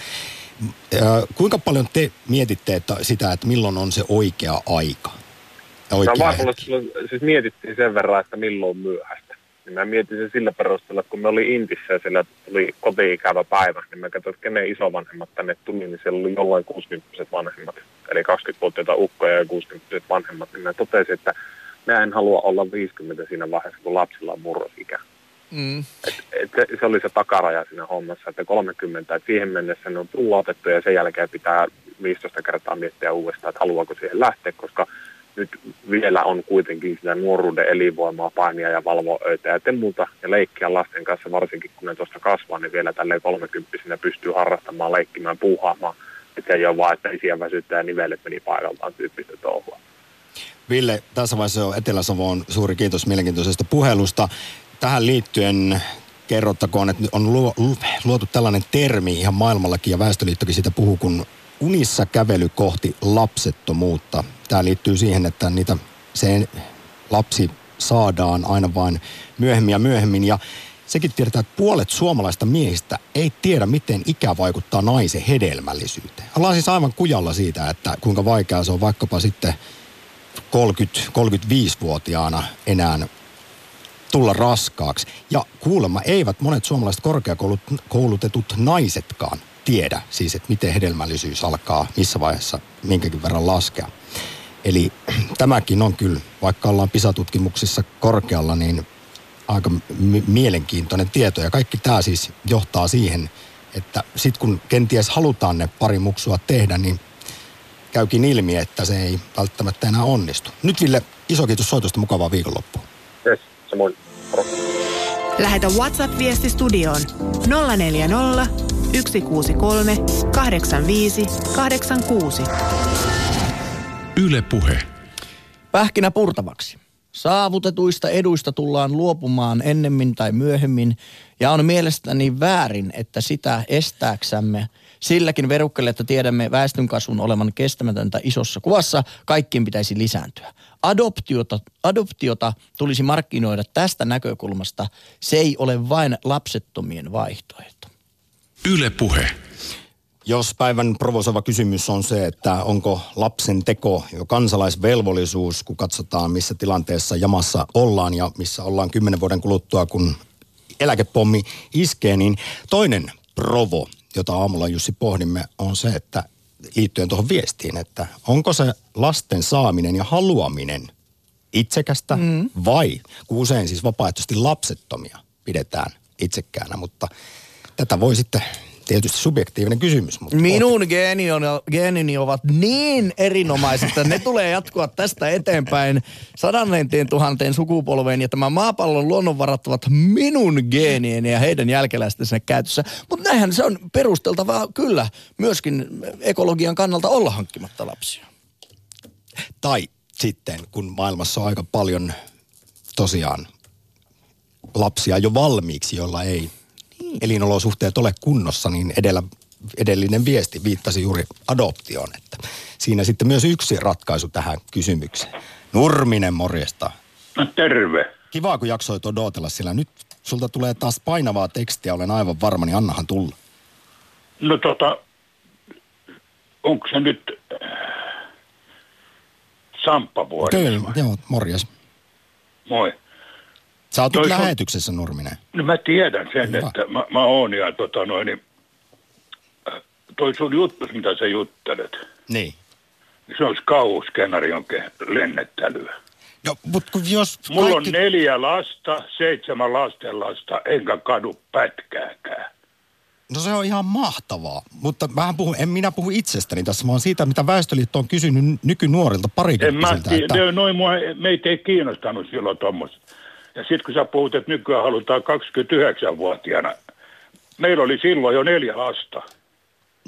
kuinka paljon te mietitte että sitä, että milloin on se oikea aika? Oikea no, siis mietittiin sen verran, että milloin myöhäistä. Niin mä mietin sen sillä perusteella, että kun me oli Intissä ja siellä tuli koti-ikävä päivä, niin mä katsoin, että kenen isovanhemmat tänne tuli, niin siellä oli jollain 60 vanhemmat. Eli 20-vuotiaita ukkoja ja 60 vanhemmat. Niin mä totesin, että mä en halua olla 50 siinä vaiheessa, kun lapsilla on murrosikä. Mm. Et, et se, se oli se takaraja siinä hommassa, että 30, että siihen mennessä ne on tulotettu ja sen jälkeen pitää 15 kertaa miettiä uudestaan, että haluaako siihen lähteä, koska nyt vielä on kuitenkin sitä nuoruuden elinvoimaa, painia ja valvoa öitä ja muuta ja leikkiä lasten kanssa, varsinkin kun ne tuosta kasvaa, niin vielä tälle 30 pystyy harrastamaan, leikkimään, puuhaamaan. Että se ei ole vaan, että isiä väsyttää ja nivelet meni paikaltaan tyyppistä touhua. Ville, tässä vaiheessa on Etelä-Savoon suuri kiitos mielenkiintoisesta puhelusta. Tähän liittyen kerrottakoon, että on luo, luotu tällainen termi ihan maailmallakin ja Väestöliittokin siitä puhuu, kun unissa kävely kohti lapsettomuutta. Tämä liittyy siihen, että niitä, se lapsi saadaan aina vain myöhemmin ja myöhemmin. Ja sekin tiedetään, että puolet suomalaista miehistä ei tiedä, miten ikä vaikuttaa naisen hedelmällisyyteen. Ollaan siis aivan kujalla siitä, että kuinka vaikeaa se on vaikkapa sitten 30-35-vuotiaana enää tulla raskaaksi. Ja kuulemma eivät monet suomalaiset korkeakoulutetut naisetkaan tiedä siis, että miten hedelmällisyys alkaa, missä vaiheessa minkäkin verran laskea. Eli tämäkin on kyllä, vaikka ollaan PISA-tutkimuksissa korkealla, niin aika m- mielenkiintoinen tieto. Ja kaikki tämä siis johtaa siihen, että sitten kun kenties halutaan ne pari muksua tehdä, niin käykin ilmi, että se ei välttämättä enää onnistu. Nyt Ville, iso kiitos soitosta, mukavaa viikonloppua. Yes, samoin. Lähetä WhatsApp-viesti studioon 040 163 85 86. Yle Puhe. Pähkinä purtavaksi. Saavutetuista eduista tullaan luopumaan ennemmin tai myöhemmin, ja on mielestäni väärin, että sitä estääksämme silläkin verukkeelle, että tiedämme väestönkasvun olevan kestämätöntä isossa kuvassa, kaikkien pitäisi lisääntyä. Adoptiota, adoptiota tulisi markkinoida tästä näkökulmasta. Se ei ole vain lapsettomien vaihtoehto. Yle Puhe. Jos päivän provosoiva kysymys on se, että onko lapsen teko jo kansalaisvelvollisuus, kun katsotaan missä tilanteessa jamassa ollaan ja missä ollaan kymmenen vuoden kuluttua, kun eläkepommi iskee, niin toinen provo, jota aamulla Jussi pohdimme, on se, että liittyen tuohon viestiin, että onko se lasten saaminen ja haluaminen itsekästä mm. vai, kun usein siis vapaaehtoisesti lapsettomia pidetään itsekkäänä, mutta tätä voi sitten tietysti subjektiivinen kysymys. Mutta Minun geeni on, geenini ovat niin erinomaiset, että ne tulee jatkoa tästä eteenpäin sadannenteen tuhanteen sukupolveen. Ja tämä maapallon luonnonvarat ovat minun geenieni ja heidän jälkeläistensä käytössä. Mutta näinhän se on perusteltavaa kyllä myöskin ekologian kannalta olla hankkimatta lapsia. Tai sitten, kun maailmassa on aika paljon tosiaan lapsia jo valmiiksi, joilla ei elinolosuhteet ole kunnossa, niin edellä, edellinen viesti viittasi juuri adoptioon, että siinä sitten myös yksi ratkaisu tähän kysymykseen. Nurminen morjesta. No terve. Kiva, kun jaksoit odotella, sillä nyt sulta tulee taas painavaa tekstiä, olen aivan varma, niin annahan tulla. No tota, onko se nyt äh, Samppa vuodessa? Kyllä, joo, morjes. Moi. Sä oot Toi nyt sun- lähetyksessä, Nurminen. No mä tiedän sen, Hyvä. että mä, mä oon ja tota noin, niin, äh, toi sun juttu, mitä sä juttelet, Niin. niin se on kauhuskenarion ke- lennettelyä. No, mutta kun jos Mulla kaikki... on neljä lasta, seitsemän lastenlasta, enkä kadu pätkääkään. No se on ihan mahtavaa, mutta mähän puhun, en minä puhu itsestäni tässä, vaan siitä, mitä Väestöliitto on kysynyt nykynuorilta En mä, parikymppisiltä. Että, noin mua, meitä ei kiinnostanut silloin tuommoista. Ja sitten kun sä puhut, että nykyään halutaan 29-vuotiaana, meillä oli silloin jo neljä lasta.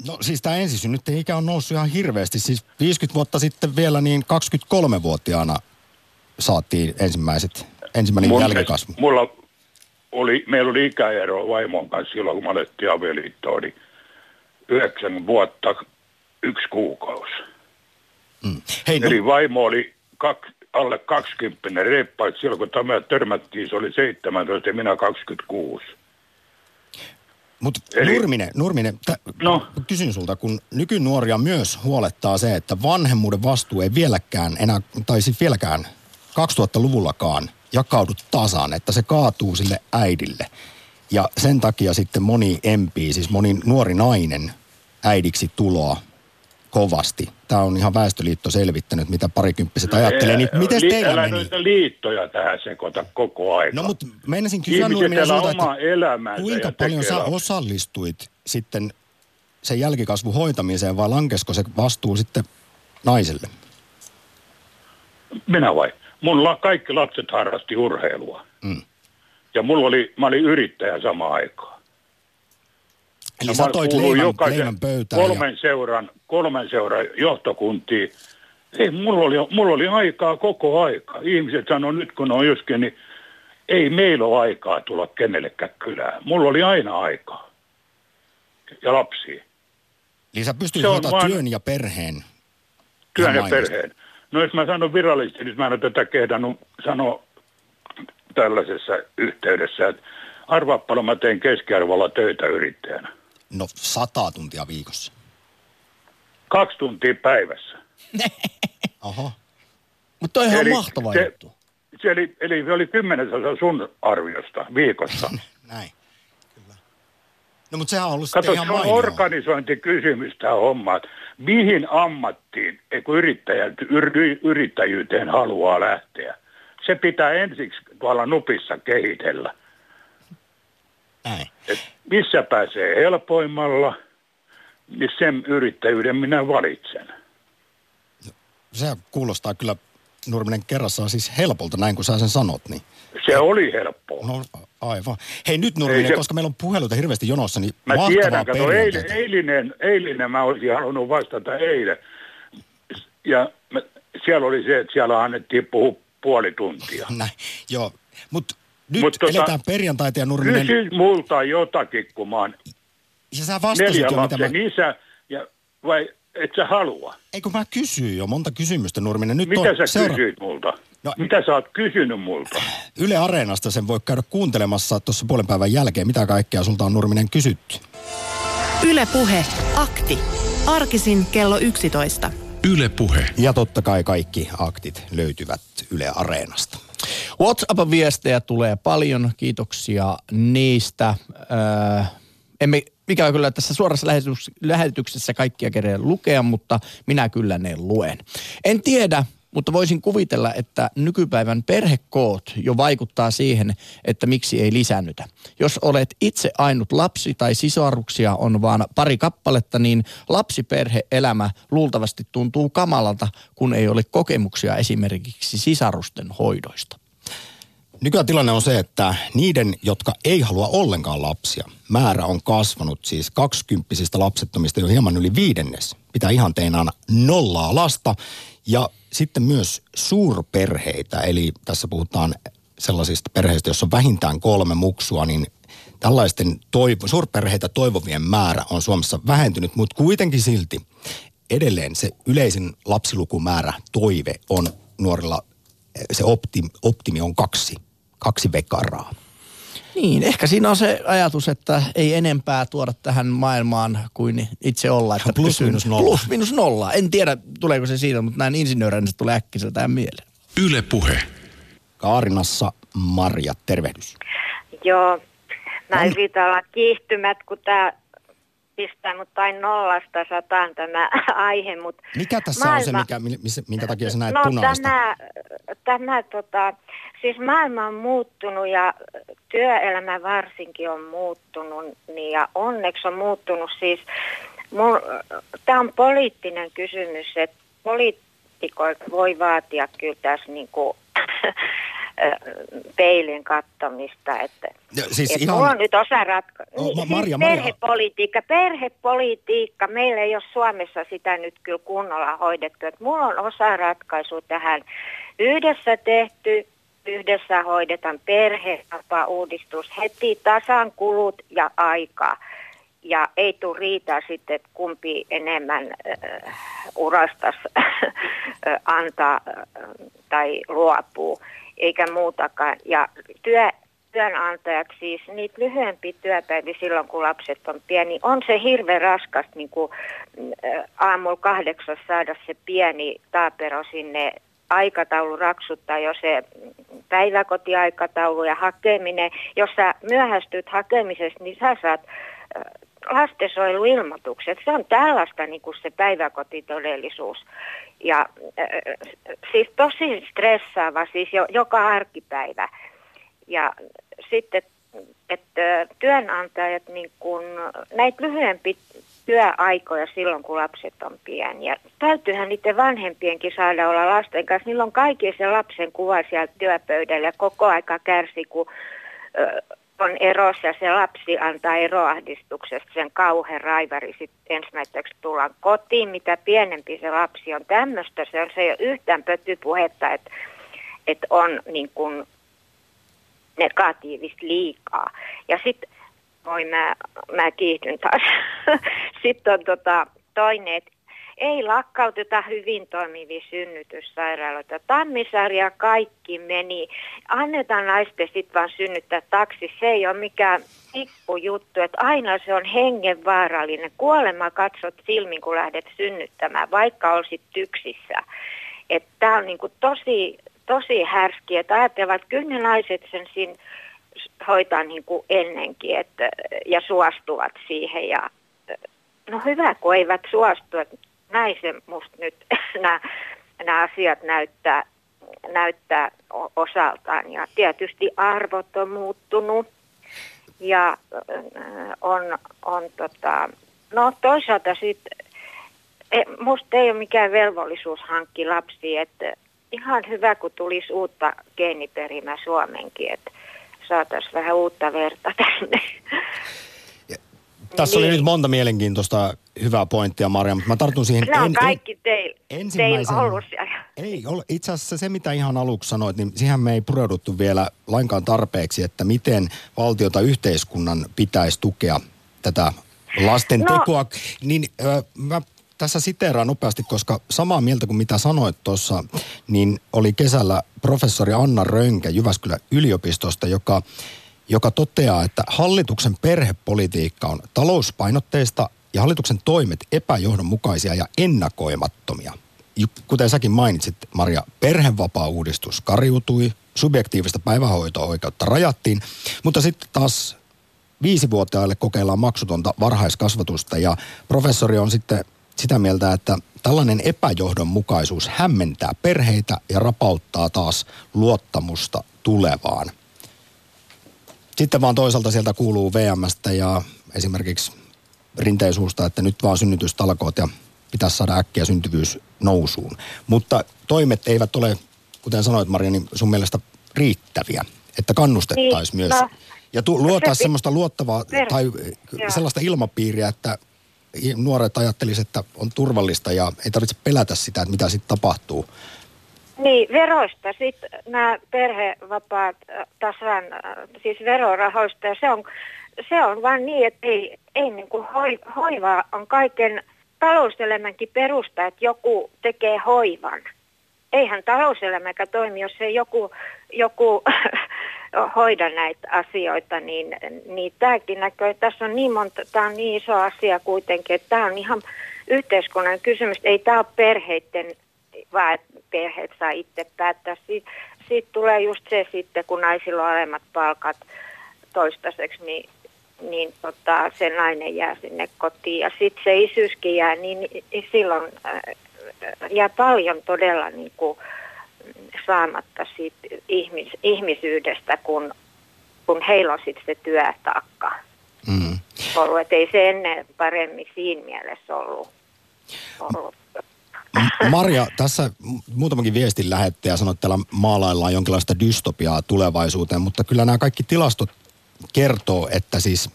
no siis tämä ensisynnyttäjien ikä on noussut ihan hirveästi. Siis 50 vuotta sitten vielä niin 23-vuotiaana saatiin ensimmäiset, ensimmäinen Mun jälkikasvu. mielestä Mulla oli, meillä oli ikäero vaimon kanssa silloin, kun mä alettiin avioliittoon, niin yhdeksän vuotta yksi kuukausi. Hei, no, Eli vaimo oli kak, alle 20 reippaat silloin, kun tämä törmättiin, se oli 17 ja minä 26. mutta eli- Nurminen, Nurminen tä, No. kysyn sulta, kun nykynuoria myös huolettaa se, että vanhemmuuden vastuu ei vieläkään enää, tai siis vieläkään 2000-luvullakaan jakaudu tasan, että se kaatuu sille äidille. Ja sen takia sitten moni empii, siis moni nuori nainen äidiksi tuloa kovasti. Tämä on ihan Väestöliitto selvittänyt, mitä parikymppiset ajattelee. Niin miten Li- teillä älä meni? liittoja tähän sekoita koko aika. No mutta meinasin kysyä Nurminen sulta, että kuinka ja paljon sä osallistuit sitten sen jälkikasvun hoitamiseen vai lankesko se vastuu sitten naiselle? Minä vai? Mun la- kaikki lapset harrasti urheilua. Mm. Ja mulla oli, mä olin yrittäjä samaan aikaan. Eli Ja sä mä toit kuuluin leivän, jokaisen leivän pöytään. kolmen, seuran, kolmen seuran johtokuntiin. Ei, mulla oli, mulla oli aikaa koko aika. Ihmiset sanoo nyt, kun on joskin, niin ei meillä ole aikaa tulla kenellekään kylään. Mulla oli aina aikaa. Ja lapsia. Eli sä pystyt hoitaa vaan- työn ja perheen. Työn ja mainiosti. perheen. No jos mä sanon virallisesti, niin mä en ole tätä kehdannut sanoa tällaisessa yhteydessä, että arvaa paljon mä teen keskiarvolla töitä yrittäjänä. No sata tuntia viikossa. Kaksi tuntia päivässä. Oho. Mutta toi on Eli mahtava se- juttu. Se oli, eli se oli kymmenesosa sun arviosta viikossa. Näin. Kyllä. No mutta sehän on ollut sitten Kato, ihan se on mainio. organisointikysymys tämä homma. että Mihin ammattiin, ei kun yrittäjä, yri, yrittäjyyteen haluaa lähteä? Se pitää ensiksi tuolla nupissa kehitellä. Näin. Et missä pääsee helpoimmalla, niin sen yrittäjyyden minä valitsen. Se kuulostaa kyllä Nurminen kerrassaan siis helpolta, näin kuin sä sen sanot. Niin. Se oli helppoa. No aivan. Hei nyt Nurminen, se- koska meillä on puheluita hirveästi jonossa, niin Mä tiedän, kato, eil, perjantaita. eilinen, eilinen mä olisin halunnut vastata eilen. Ja mä, siellä oli se, että siellä annettiin puhua puoli tuntia. Näin, joo. Mutta nyt Mut tota, eletään perjantaita ja Nurminen, Kysy multa jotakin, kun mä oon ja sä vastasit neljän jo, mitä mä... isä, ja, vai et sä halua? Eikö mä kysyin jo monta kysymystä Nurminen. Nyt Mitä on sä seura- kysyit multa? No- Mitä sä oot kysynyt multa? Yle Areenasta sen voi käydä kuuntelemassa tuossa puolen päivän jälkeen, mitä kaikkea sulta on Nurminen kysytty. Yle Puhe. Akti. Arkisin kello 11. Yle Puhe. Ja totta kai kaikki aktit löytyvät Yle Areenasta. WhatsApp-viestejä tulee paljon, kiitoksia niistä. Öö, emme, mikä kyllä tässä suorassa lähetyksessä kaikkia kerran lukea, mutta minä kyllä ne luen. En tiedä, mutta voisin kuvitella, että nykypäivän perhekoot jo vaikuttaa siihen, että miksi ei lisännytä. Jos olet itse ainut lapsi tai sisaruksia on vaan pari kappaletta, niin lapsiperheelämä luultavasti tuntuu kamalalta, kun ei ole kokemuksia esimerkiksi sisarusten hoidoista. Nykyään tilanne on se, että niiden, jotka ei halua ollenkaan lapsia, määrä on kasvanut siis 20 lapsettomista jo hieman yli viidennes. Pitää ihanteenaan nollaa lasta ja sitten myös suurperheitä, eli tässä puhutaan sellaisista perheistä, joissa on vähintään kolme muksua, niin tällaisten toivo, suurperheitä toivovien määrä on Suomessa vähentynyt, mutta kuitenkin silti edelleen se yleisin lapsilukumäärä toive on nuorilla, se optimi, optimi on kaksi, kaksi vekaraa. Niin, ehkä siinä on se ajatus, että ei enempää tuoda tähän maailmaan kuin itse olla. Että Plus pysyy- miinus nolla. Plus minus nolla. En tiedä, tuleeko se siitä, mutta näin insinöörinä se tulee äkkiseltään mieleen. Yle Puhe. Kaarinassa Marja, tervehdys. Joo, mä On. yritän olla kiihtymät, kun tää pistää mut tain nollasta sataan tämä aihe, mutta Mikä tässä on se, mikä, missä- minkä takia sä näet no, punaista? Tämä, tämä tota, siis maailma on muuttunut ja työelämä varsinkin on muuttunut niin, ja onneksi on muuttunut siis, tämä on poliittinen kysymys, että poliitikoilta voi vaatia kyllä tässä niinku, peilin kattomista, että Ja siis et ihan- on nyt osa ratka... No, niin, Ma- siis Marja, Marja. perhepolitiikka, perhepolitiikka, meillä ei ole Suomessa sitä nyt kyllä kunnolla hoidettu. Et mulla on osa ratkaisu tähän yhdessä tehty, yhdessä hoidetaan perhevapaa-uudistus heti tasan kulut ja aika. Ja ei tule riitaa sitten, että kumpi enemmän äh, urastas antaa äh, tai luopuu, eikä muutakaan. Ja työ, työnantajat siis, niitä lyhyempi työpäiviä silloin, kun lapset on pieni, on se hirveän raskasta niin kuin, aamulla kahdeksas saada se pieni taapero sinne aikataulu raksuttaa jo se päiväkotiaikataulu ja hakeminen. Jos sä myöhästyt hakemisesta, niin sä saat lastensuojeluilmoitukset. Se on tällaista niin kuin se päiväkotitodellisuus. Ja äh, siis tosi stressaava, siis jo, joka arkipäivä. Ja sitten, että työnantajat niin kun, näitä lyhyempi työaikoja silloin, kun lapset on pieniä. Täytyyhän niiden vanhempienkin saada olla lasten kanssa. Niillä on kaikki se lapsen kuva siellä työpöydällä koko aika kärsi, kun on erossa ja se lapsi antaa eroahdistuksesta sen kauhean raivari. Sitten ensimmäiseksi tullaan kotiin, mitä pienempi se lapsi on. Tämmöistä se on, se ole yhtään pötypuhetta, että, että on niin kuin negatiivista liikaa. Ja sitten, voi mä, mä kiihdyn taas. sitten on tota, toinen, että ei lakkauteta hyvin toimivia synnytyssairaaloita. Tammisarja kaikki meni. Annetaan naisten sitten vaan synnyttää taksi. Se ei ole mikään pikkujuttu, että aina se on hengenvaarallinen. Kuolema katsot silmin, kun lähdet synnyttämään, vaikka olisit tyksissä. Tämä on niinku tosi, tosi härski, että ajatellaan, että kyllä ne naiset sen siinä hoitaa niin kuin ennenkin että, ja suostuvat siihen. Ja, no hyvä, kun eivät suostu. Näin se musta nyt nämä, asiat näyttää, näyttää osaltaan. Ja tietysti arvot on muuttunut ja äh, on, on tota, no toisaalta sitten musta ei ole mikään velvollisuus hankki lapsi, että ihan hyvä, kun tulisi uutta geeniperimää Suomenkin, että saataisiin vähän uutta verta tänne. Tässä niin. oli nyt monta mielenkiintoista hyvää pointtia, Marja, mutta mä tartun siihen... Nämä on en, kaikki teillä ensimmäisen... ollut Ei ole. Itse asiassa se, mitä ihan aluksi sanoit, niin siihen me ei pureuduttu vielä lainkaan tarpeeksi, että miten valtiota yhteiskunnan pitäisi tukea tätä lasten no. tekoa. Niin äh, mä tässä siteeraan nopeasti, koska samaa mieltä kuin mitä sanoit tuossa, niin oli kesällä professori Anna Rönkä Jyväskylän yliopistosta, joka joka toteaa, että hallituksen perhepolitiikka on talouspainotteista ja hallituksen toimet epäjohdonmukaisia ja ennakoimattomia. Kuten säkin mainitsit, Maria, perhevapaa-uudistus kariutui, subjektiivista päivähoito-oikeutta rajattiin, mutta sitten taas viisivuotiaille kokeillaan maksutonta varhaiskasvatusta ja professori on sitten sitä mieltä, että tällainen epäjohdonmukaisuus hämmentää perheitä ja rapauttaa taas luottamusta tulevaan – sitten vaan toisaalta sieltä kuuluu VMstä ja esimerkiksi rinteen suusta, että nyt vaan synnytystalkoot ja pitäisi saada äkkiä syntyvyys nousuun. Mutta toimet eivät ole, kuten sanoit Maria, niin sun mielestä riittäviä, että kannustettaisiin niin, myös. No, ja tu- luotaisiin semmoista luottavaa per, tai joo. sellaista ilmapiiriä, että nuoret ajattelisivat, että on turvallista ja ei tarvitse pelätä sitä, että mitä sitten tapahtuu. Niin, veroista sitten nämä perhevapaat äh, tasan, äh, siis verorahoista ja se on, se on vaan niin, että ei, ei niin kuin hoi, hoiva on kaiken talouselämänkin perusta, että joku tekee hoivan. Eihän talouselämäkä toimi, jos ei joku, joku hoida näitä asioita, niin, niin tämäkin näkyy. Tässä on niin monta, tämä on niin iso asia kuitenkin, että tämä on ihan yhteiskunnan kysymys. Ei tämä ole perheiden vaan perheet saa itse päättää. Siitä, siitä tulee just se sitten, kun naisilla on alemmat palkat toistaiseksi, niin, niin tota, se nainen jää sinne kotiin. Ja sitten se isyyskin jää, niin, niin silloin äh, jää paljon todella niin kuin, saamatta siitä ihmis, ihmisyydestä, kun, kun heillä on sitten se työtaakka mm. ollut. Et ei se ennen paremmin siinä mielessä ollut. ollut. Marja, tässä muutamakin viestin lähette ja sanoit, että täällä maalaillaan jonkinlaista dystopiaa tulevaisuuteen, mutta kyllä nämä kaikki tilastot kertoo, että siis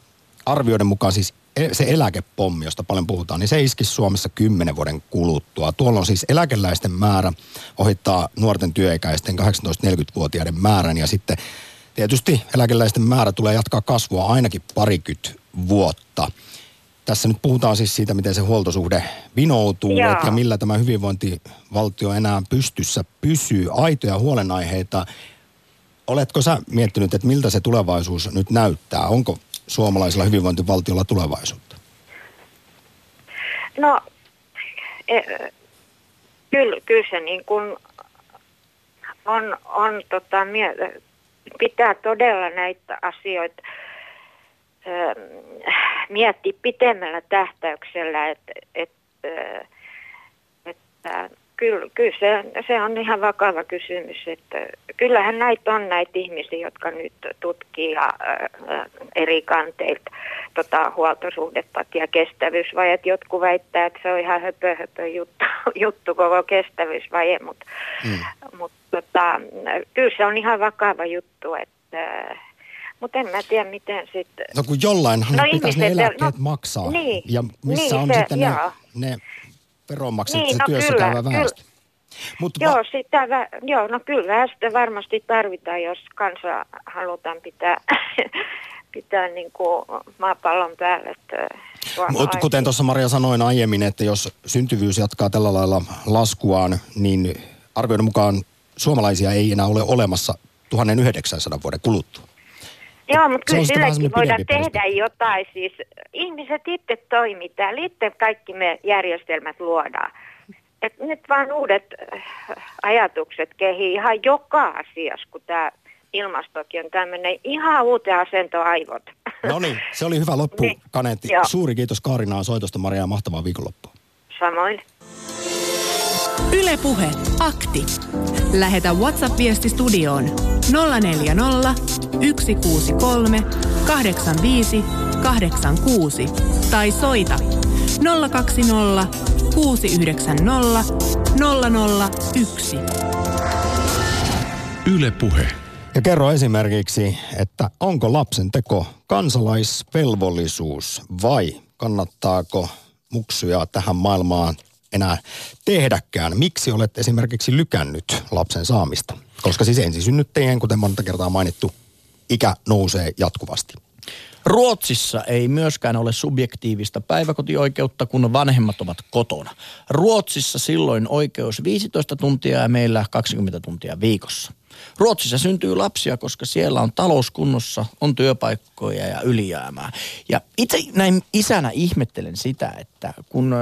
arvioiden mukaan siis se eläkepommi, josta paljon puhutaan, niin se iskisi Suomessa kymmenen vuoden kuluttua. Tuolla on siis eläkeläisten määrä ohittaa nuorten työikäisten 18-40-vuotiaiden määrän ja sitten tietysti eläkeläisten määrä tulee jatkaa kasvua ainakin parikymmentä vuotta. Tässä nyt puhutaan siis siitä, miten se huoltosuhde vinoutuu Joo. ja millä tämä hyvinvointivaltio enää pystyssä pysyy. Aitoja huolenaiheita. Oletko sä miettinyt, että miltä se tulevaisuus nyt näyttää? Onko suomalaisella hyvinvointivaltiolla tulevaisuutta? No, e, kyllä, kyllä se niin kuin on, on tota, pitää todella näitä asioita mietti pitemmällä tähtäyksellä, että, että, että kyllä, kyllä se, se on ihan vakava kysymys. Että kyllähän näitä on näitä ihmisiä, jotka nyt tutkii ja, ää, eri kanteilta tota, huoltosuhdetta ja kestävyysvajet. Jotkut väittää, että se on ihan höpö, höpö juttu, juttu koko kestävyysvaje, mutta mm. mut, tota, kyllä se on ihan vakava juttu, että Mutta en mä tiedä, miten sitten... No kun jollainhan No pitäisi ne eläkkeet no, maksaa. niin, ja missä niin on se- sitten ne, joo. ne veronmaksajat, Niin, se no työssä kyllä, käyvä kyllä. väestö. Mutta Joo, sitä, vä- joo, no kyllä sitä varmasti tarvitaan, jos kansa halutaan pitää, pitää niin kuin maapallon päällä. Mut suomalaisia- kuten tuossa Maria sanoin aiemmin, että jos syntyvyys jatkaa tällä lailla laskuaan, niin arvioiden mukaan suomalaisia ei enää ole olemassa 1900 vuoden kuluttua. Joo, mutta kyllä silläkin voidaan tehdä jotain. Siis ihmiset itse toimii täällä, itse kaikki me järjestelmät luodaan. Et nyt vaan uudet äh, ajatukset kehii ihan joka asiassa, kun tämä ilmastokin on tämmöinen ihan uuteen asentoon aivot. No niin, se oli hyvä loppu, Niin, Kaneetti. joo. Suuri kiitos Kaarinaan soitosta, Maria, ja mahtavaa viikonloppua. Samoin. Ylepuhe akti. Lähetä WhatsApp-viesti studioon 040 163 85 86 tai soita 020 690 001. Yle Puhe. Ja kerro esimerkiksi, että onko lapsen teko kansalaisvelvollisuus vai kannattaako muksuja tähän maailmaan enää tehdäkään? Miksi olet esimerkiksi lykännyt lapsen saamista? Koska siis ensisynnyttäjien, kuten monta kertaa mainittu, ikä nousee jatkuvasti. Ruotsissa ei myöskään ole subjektiivista päiväkotioikeutta, kun vanhemmat ovat kotona. Ruotsissa silloin oikeus 15 tuntia ja meillä 20 tuntia viikossa. Ruotsissa syntyy lapsia, koska siellä on talouskunnossa, on työpaikkoja ja ylijäämää. Ja itse näin isänä ihmettelen sitä, että kun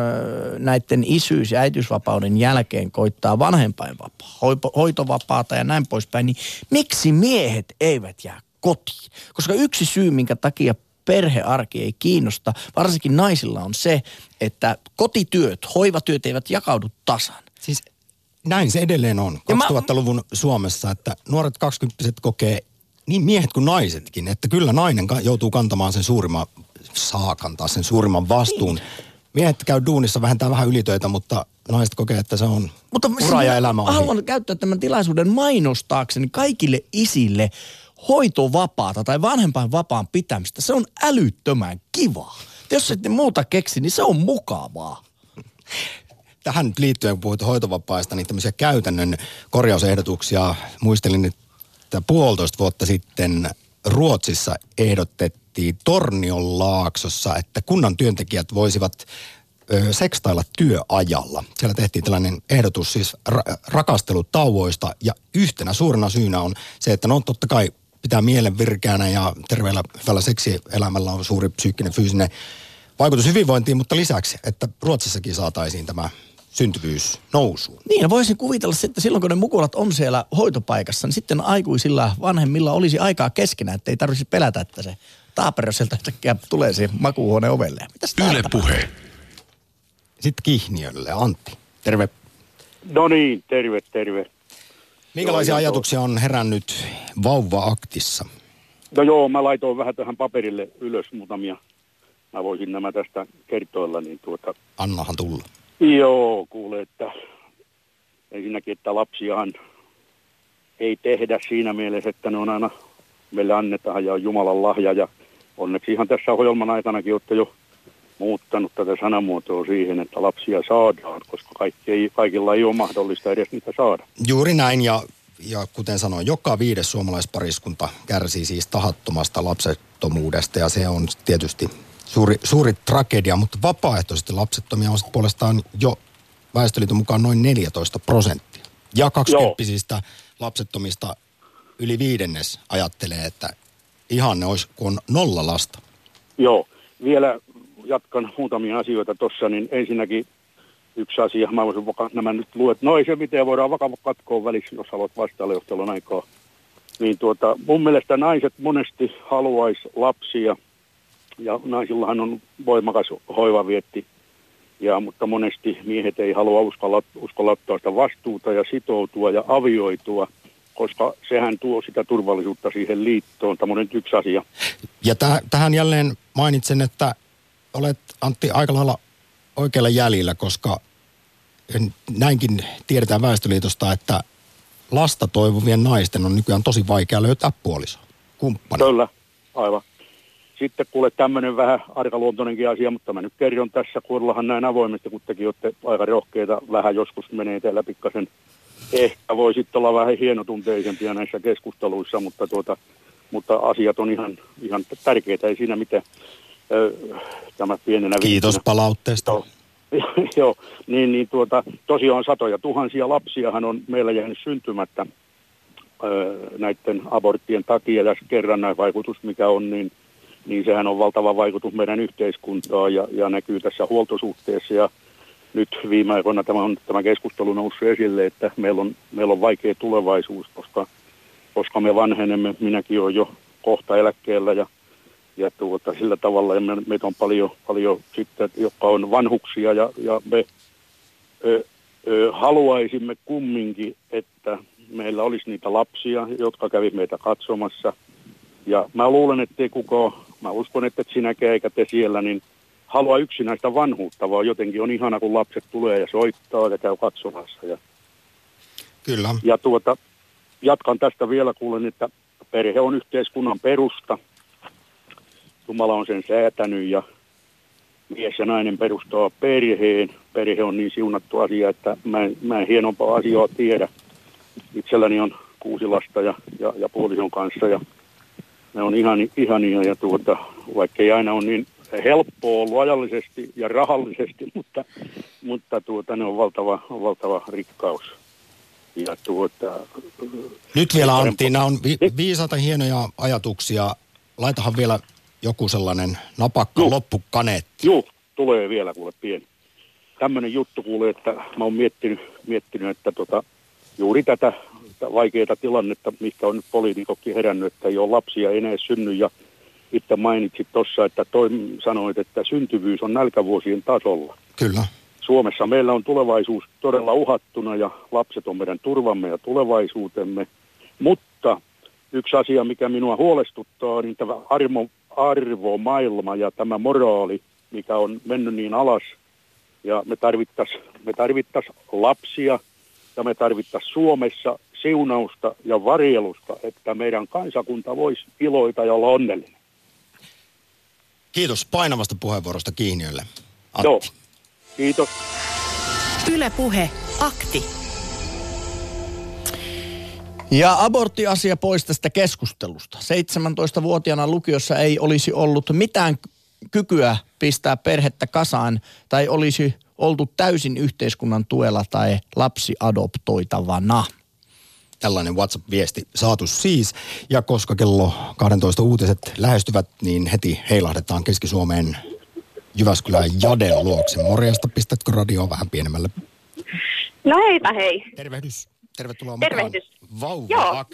näiden isyys- ja äitiysvapauden jälkeen koittaa vanhempainvapaa, hoitovapaata ja näin poispäin, niin miksi miehet eivät jää kotiin? Koska yksi syy, minkä takia perhearki ei kiinnosta, varsinkin naisilla on se, että kotityöt, hoivatyöt eivät jakaudu tasan. Siis näin se edelleen on Ja mä- 2000-luvun Suomessa, että nuoret 20 kokee niin miehet kuin naisetkin, että kyllä nainen joutuu kantamaan sen suurimman, saa kantaa sen suurimman vastuun. Niin. Miehet käy duunissa, vähentää vähän ylitöitä, mutta naiset kokee, että se on Mutta ura ja mä elämä ohi. haluan käyttää tämän tilaisuuden mainostaakseni kaikille isille hoitovapaata tai vanhempainvapaan pitämistä. Se on älyttömän kivaa. Jos ette muuta keksi, niin se on mukavaa. Tähän liittyen, kun puhuit hoitovapaista, niin tämmöisiä käytännön korjausehdotuksia. Muistelin, että puolitoista vuotta sitten Ruotsissa ehdotettiin Tornionlaaksossa, että kunnan työntekijät voisivat sekstailla työajalla. Siellä tehtiin tällainen ehdotus siis ra- rakastelutauoista ja yhtenä suurena syynä on se, että no totta kai pitää mielen virkeänä ja terveellä hyvällä seksielämällä on suuri psyykkinen fyysinen vaikutus hyvinvointiin, mutta lisäksi, että Ruotsissakin saataisiin tämä syntyvyys nousuun. Niin, ja voisin kuvitella, että silloin kun ne mukulat on siellä hoitopaikassa, niin sitten aikuisilla vanhemmilla olisi aikaa keskenään, että ei tarvitsisi pelätä, että se taapero sieltä yhtäkkiä tulee siihen makuuhuoneen ovelle. Mitäs Yle Puhe. Sitten Kihniölle, Antti. Terve. No niin, terve, terve. Minkälaisia Joo, ajatuksia on herännyt vauva-aktissa? No joo, mä laitoin vähän tähän paperille ylös muutamia. Mä voisin nämä tästä kertoilla, niin tuota, Annahan tulla. Joo, kuule, että ensinnäkin, että lapsiahan ei tehdä siinä mielessä, että ne on aina, meille annetaan ja on Jumalan lahja. Ja onneksi ihan tässä ohjelman aikanakin olette jo muuttanut tätä sanamuotoa siihen, että lapsia saadaan, koska kaikki ei, kaikilla ei ole mahdollista edes niitä saada. Juuri näin ja, ja kuten sanoin, joka viides suomalaispariskunta kärsii siis tahattomasta lapsettomuudesta ja se on tietysti suuri, suuri tragedia, mutta vapaaehtoisesti lapsettomia on puolestaan jo Väestöliiton mukaan noin 14 prosenttia. Ja 20 lapsettomista yli viidennes ajattelee, että ihanne olisi, kun on nolla lasta. Joo, vielä jatkan muutamia asioita tuossa, niin ensinnäkin yksi asia, mä voisin vaka, nämä nyt luet, no ei se mitään, voidaan vakava katkoa välissä, jos haluat vastailla, jos on aikaa. Niin tuota, mun mielestä naiset monesti haluaisi lapsia, ja naisillahan on voimakas hoivavietti, ja, mutta monesti miehet ei halua uskalla, uskalla ottaa sitä vastuuta ja sitoutua ja avioitua, koska sehän tuo sitä turvallisuutta siihen liittoon. Tämä on nyt yksi asia. Ja täh, tähän jälleen mainitsen, että olet Antti aika lailla oikealla jäljellä, koska näinkin tiedetään Väestöliitosta, että lasta toivovien naisten on nykyään tosi vaikea löytää puolisoa, kumppani. Kyllä, aivan. Sitten kuule tämmöinen vähän arkaluontoinenkin asia, mutta mä nyt kerron tässä, kun näin avoimesti, kun tekin olette aika rohkeita, vähän joskus menee teillä pikkasen. Ehkä voi sitten olla vähän hienotunteisempia näissä keskusteluissa, mutta, tuota, mutta asiat on ihan, ihan tärkeitä, ei siinä mitään. Tämä pienenä Kiitos vinkkinä. palautteesta. Joo, Joo, niin, niin tuota, tosiaan satoja tuhansia lapsiahan on meillä jäänyt syntymättä öö, näiden aborttien takia ja kerrannaisvaikutus mikä on, niin, niin sehän on valtava vaikutus meidän yhteiskuntaan ja, ja näkyy tässä huoltosuhteessa ja nyt viime aikoina tämä, on, tämä keskustelu noussut esille, että meillä on, meillä on vaikea tulevaisuus, koska, koska me vanhenemme, minäkin olen jo kohta eläkkeellä ja ja tuota, sillä tavalla, ja me, meitä on paljon, paljon sitten, jotka on vanhuksia, ja, ja me ö, ö, haluaisimme kumminkin, että meillä olisi niitä lapsia, jotka kävi meitä katsomassa. Ja mä luulen, että ei kukaan, mä uskon, että et sinäkään eikä te siellä, niin halua yksinäistä vanhuutta, vaan jotenkin on ihana, kun lapset tulee ja soittaa ja käy katsomassa. Ja, Kyllä. ja tuota, jatkan tästä vielä, kuulen, että perhe on yhteiskunnan perusta. Jumala on sen säätänyt ja mies ja nainen perustaa perheen. Perhe on niin siunattu asia, että mä en, mä en hienompaa asiaa tiedä. Itselläni on kuusi lasta ja, ja, ja puolison kanssa ja ne on ihani, ihania ja tuota, vaikka ei aina ole niin helppoa ollut ajallisesti ja rahallisesti, mutta, mutta tuota, ne on valtava, valtava rikkaus. Ja tuota, Nyt vielä Antti, nämä on vi- viisaita hienoja ajatuksia. Laitahan vielä joku sellainen napakka Juu. loppukaneetti. Juu, tulee vielä kuule pieni. Tämmöinen juttu kuulee, että mä oon miettinyt, miettinyt että tota, juuri tätä, vaikeaa tilannetta, mikä on nyt poliitikokki herännyt, että ei ole lapsia enää synny ja itse mainitsit tuossa, että toi, sanoit, että syntyvyys on nälkävuosien tasolla. Kyllä. Suomessa meillä on tulevaisuus todella uhattuna ja lapset on meidän turvamme ja tulevaisuutemme. Mutta yksi asia, mikä minua huolestuttaa, niin tämä armo, arvomaailma ja tämä moraali, mikä on mennyt niin alas. Ja me tarvittaisiin me tarvittais lapsia ja me tarvittaisiin Suomessa siunausta ja varjelusta, että meidän kansakunta voisi iloita ja olla onnellinen. Kiitos painavasta puheenvuorosta Kiihniölle. Antti. Joo, kiitos. Yle Puhe, akti. Ja aborttiasia pois tästä keskustelusta. 17-vuotiaana lukiossa ei olisi ollut mitään kykyä pistää perhettä kasaan tai olisi oltu täysin yhteiskunnan tuella tai lapsi adoptoitavana. Tällainen WhatsApp-viesti saatu siis. Ja koska kello 12 uutiset lähestyvät, niin heti heilahdetaan Keski-Suomeen Jyväskylän Jaden luokse. Morjesta, pistätkö radioa vähän pienemmälle? No heipä hei. Tervehdys. Tervetuloa Tervehdys. mukaan Vauva Joo.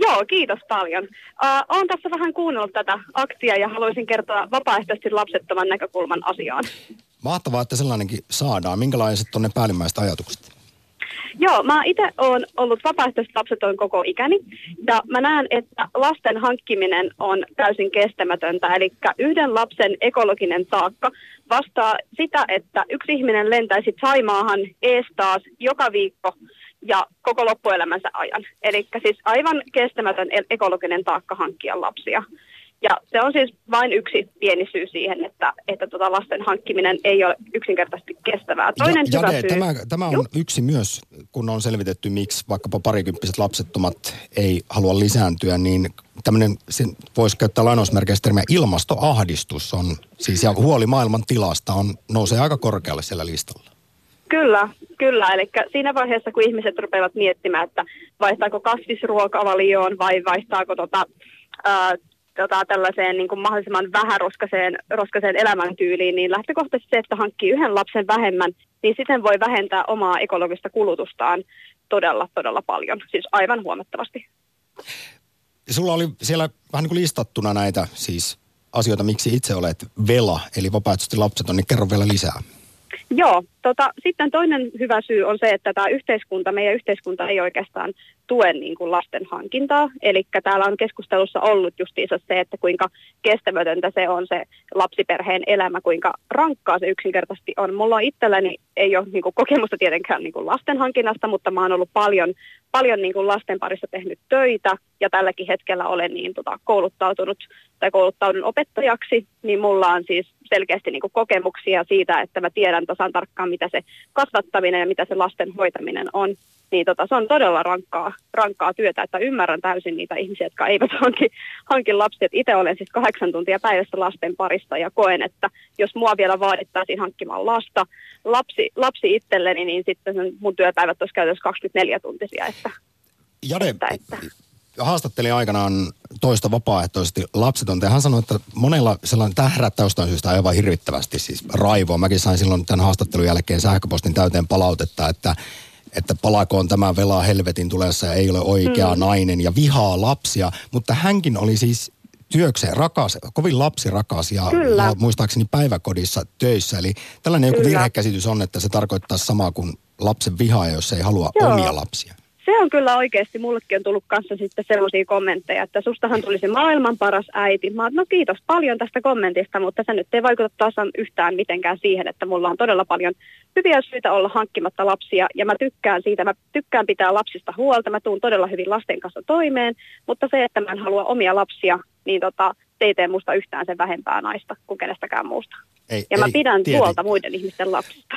Joo, kiitos paljon. Uh, olen tässä vähän kuunnellut tätä aktia ja haluaisin kertoa vapaaehtoisesti lapsettoman näkökulman asiaan. Mahtavaa, että sellainenkin saadaan. Minkälaiset on ne päällimmäiset ajatukset? Joo, mä itse olen ollut vapaaehtoisesti lapseton koko ikäni ja mä näen, että lasten hankkiminen on täysin kestämätöntä. Eli yhden lapsen ekologinen taakka vastaa sitä, että yksi ihminen lentäisi Saimaahan ees taas joka viikko ja koko loppuelämänsä ajan. Eli siis aivan kestämätön e- ekologinen taakka hankkia lapsia. Ja se on siis vain yksi pieni syy siihen, että, että tota lasten hankkiminen ei ole yksinkertaisesti kestävää. Toinen ja, Jade, syy... tämä, tämä on Joo. yksi myös, kun on selvitetty, miksi vaikkapa parikymppiset lapsettomat ei halua lisääntyä, niin tämmöinen, sen voisi käyttää lainausmerkeistä termiä, ilmastoahdistus on, siis ja huoli maailman tilasta on, nousee aika korkealle siellä listalla. Kyllä, kyllä. Eli siinä vaiheessa, kun ihmiset rupeavat miettimään, että vaihtaako kasvisruokavalioon vai vaihtaako tota, ää, tota, tällaiseen niin kuin mahdollisimman vähäroskaseen roskaseen elämäntyyliin, niin lähtökohtaisesti se, että hankkii yhden lapsen vähemmän, niin siten voi vähentää omaa ekologista kulutustaan todella, todella paljon. Siis aivan huomattavasti. Sulla oli siellä vähän niin kuin listattuna näitä siis asioita, miksi itse olet vela, eli vapaaehtoisesti lapset on, niin kerro vielä lisää. Joo, tota, sitten toinen hyvä syy on se, että tämä yhteiskunta, meidän yhteiskunta ei oikeastaan tue niin kuin lasten hankintaa. Eli täällä on keskustelussa ollut justiinsa se, että kuinka kestämätöntä se on se lapsiperheen elämä, kuinka rankkaa se yksinkertaisesti on. Mulla on itselläni, ei ole niin kuin kokemusta tietenkään niin kuin lasten hankinnasta, mutta mä oon ollut paljon, paljon niin kuin lasten parissa tehnyt töitä ja tälläkin hetkellä olen niin tota, kouluttautunut tai kouluttaudun opettajaksi, niin mulla on siis selkeästi niin kuin kokemuksia siitä, että mä tiedän tasan tarkkaan, mitä se kasvattaminen ja mitä se lasten hoitaminen on. Niin tota, se on todella rankkaa, rankkaa työtä, että ymmärrän täysin niitä ihmisiä, jotka eivät hanki, hanki lapsia. Itse olen siis kahdeksan tuntia päivässä lasten parista ja koen, että jos mua vielä vaadittaisiin hankkimaan lasta, lapsi, lapsi itselleni, niin sitten mun työpäivät olisi käytössä 24 tuntisia. Että, Jade, että, että haastattelin aikanaan toista vapaaehtoisesti lapsetonta ja hän sanoi, että monella sellainen, tämä herättää jostain syystä aivan hirvittävästi siis raivoa. Mäkin sain silloin tämän haastattelun jälkeen sähköpostin täyteen palautetta, että että palakoon tämä vela helvetin tulessa ja ei ole oikea mm. nainen ja vihaa lapsia. Mutta hänkin oli siis työkseen rakas, kovin lapsirakas ja, ja muistaakseni päiväkodissa töissä. Eli tällainen Kyllä. joku virhekäsitys on, että se tarkoittaa samaa kuin lapsen vihaa, jos ei halua Joo. omia lapsia se on kyllä oikeasti, mullekin on tullut kanssa sitten sellaisia kommentteja, että sustahan tuli se maailman paras äiti. Mä oon, no kiitos paljon tästä kommentista, mutta se nyt ei vaikuta tasan yhtään mitenkään siihen, että mulla on todella paljon hyviä syitä olla hankkimatta lapsia ja mä tykkään siitä, mä tykkään pitää lapsista huolta, mä tuun todella hyvin lasten kanssa toimeen, mutta se, että mä en halua omia lapsia, niin tota, se ei tee musta yhtään sen vähempää naista kuin kenestäkään muusta. Ei, ja mä ei, pidän tiety. huolta muiden ihmisten lapsista.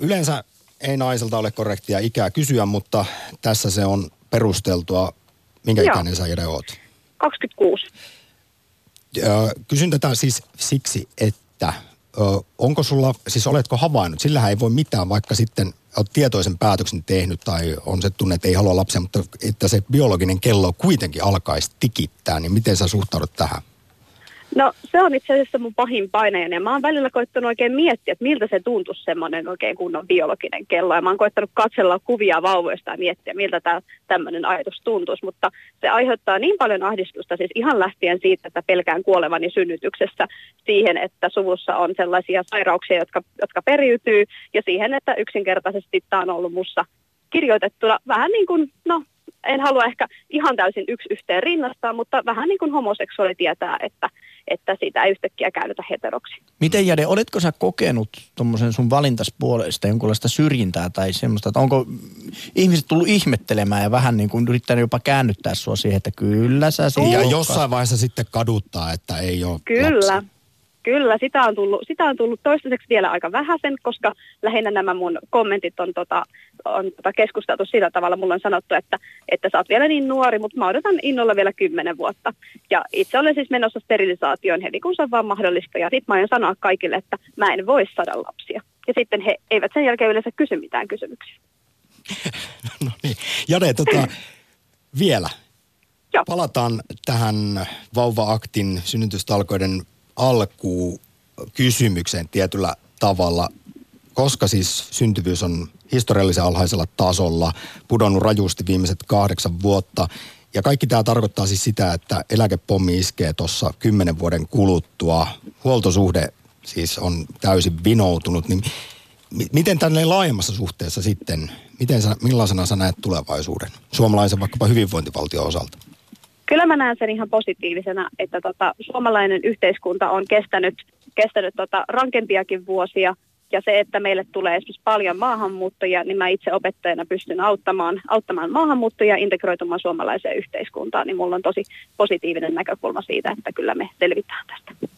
Yleensä ei naiselta ole korrektia ikää kysyä, mutta tässä se on perusteltua. Minkä Joo. ikäinen sä Jere oot? 26. Kysyn tätä siis siksi, että onko sulla, siis oletko havainnut, sillähän ei voi mitään, vaikka sitten olet tietoisen päätöksen tehnyt tai on se tunne, että ei halua lapsia, mutta että se biologinen kello kuitenkin alkaisi tikittää, niin miten sä suhtaudut tähän? No se on itse asiassa mun pahin painajan ja mä oon välillä koittanut oikein miettiä, että miltä se tuntuisi semmoinen oikein kunnon biologinen kello. Ja mä oon koittanut katsella kuvia vauvoista ja miettiä, miltä tämä tämmöinen ajatus tuntuisi. Mutta se aiheuttaa niin paljon ahdistusta, siis ihan lähtien siitä, että pelkään kuolevani synnytyksessä siihen, että suvussa on sellaisia sairauksia, jotka, jotka periytyy ja siihen, että yksinkertaisesti tämä on ollut mussa kirjoitettuna vähän niin kuin, no en halua ehkä ihan täysin yksi yhteen rinnastaa, mutta vähän niin kuin homoseksuaali tietää, että, että siitä ei yhtäkkiä käännytä heteroksi. Miten Jade, oletko sä kokenut tuommoisen sun valintaspuolesta jonkunlaista syrjintää tai semmoista, että onko ihmiset tullut ihmettelemään ja vähän niin kuin yrittänyt jopa käännyttää sua siihen, että kyllä sä siinä Ja jossain vaiheessa sitten kaduttaa, että ei ole Kyllä. Lapsi. Kyllä, sitä on, tullut, sitä on tullut toistaiseksi vielä aika vähäisen, koska lähinnä nämä mun kommentit on, tota, on tota keskusteltu sillä tavalla. Mulla on sanottu, että, että sä oot vielä niin nuori, mutta mä odotan innolla vielä kymmenen vuotta. Ja itse olen siis menossa sterilisaatioon heti, kun se on vaan mahdollista. Ja sit mä aion sanoa kaikille, että mä en voi saada lapsia. Ja sitten he eivät sen jälkeen yleensä kysy mitään kysymyksiä. no niin. Jade, tota, vielä. Joo. Palataan tähän vauva-aktin synnytystalkoiden alkuun kysymykseen tietyllä tavalla, koska siis syntyvyys on historiallisen alhaisella tasolla, pudonnut rajusti viimeiset kahdeksan vuotta. Ja kaikki tämä tarkoittaa siis sitä, että eläkepommi iskee tuossa kymmenen vuoden kuluttua. Huoltosuhde siis on täysin vinoutunut. Niin miten tänne laajemmassa suhteessa sitten, miten sä, millaisena sä näet tulevaisuuden suomalaisen vaikkapa hyvinvointivaltion osalta? kyllä mä näen sen ihan positiivisena, että tota, suomalainen yhteiskunta on kestänyt, kestänyt tota, rankempiakin vuosia. Ja se, että meille tulee esimerkiksi paljon maahanmuuttajia, niin mä itse opettajana pystyn auttamaan, auttamaan maahanmuuttajia integroitumaan suomalaiseen yhteiskuntaan. Niin mulla on tosi positiivinen näkökulma siitä, että kyllä me selvitään tästä.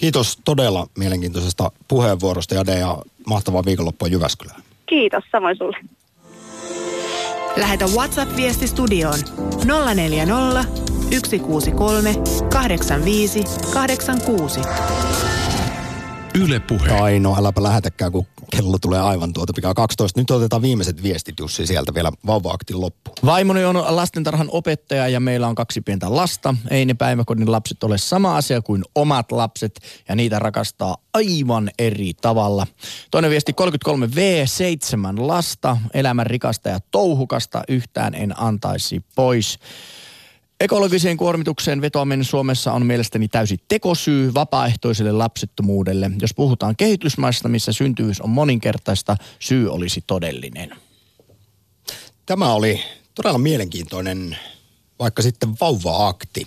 Kiitos todella mielenkiintoisesta puheenvuorosta Jade ja mahtavaa viikonloppua Jyväskylään. Kiitos, samoin sulle. Lähetä WhatsApp-viesti studioon 040 163 85 86. Yle Puhe. Aino, äläpä lähetäkään, kun kello tulee aivan tuota pikaa 12. Nyt otetaan viimeiset viestit, Jussi, sieltä vielä vauva-aktin loppu. Vaimoni on lastentarhan opettaja ja meillä on kaksi pientä lasta. Ei ne päiväkodin lapset ole sama asia kuin omat lapset ja niitä rakastaa aivan eri tavalla. Toinen viesti 33V, seitsemän lasta, elämän rikasta ja touhukasta yhtään en antaisi pois. Ekologiseen kuormitukseen vetoaminen Suomessa on mielestäni täysi tekosyy vapaaehtoiselle lapsettomuudelle. Jos puhutaan kehitysmaista, missä syntyvyys on moninkertaista, syy olisi todellinen. Tämä oli todella mielenkiintoinen, vaikka sitten vauva-akti.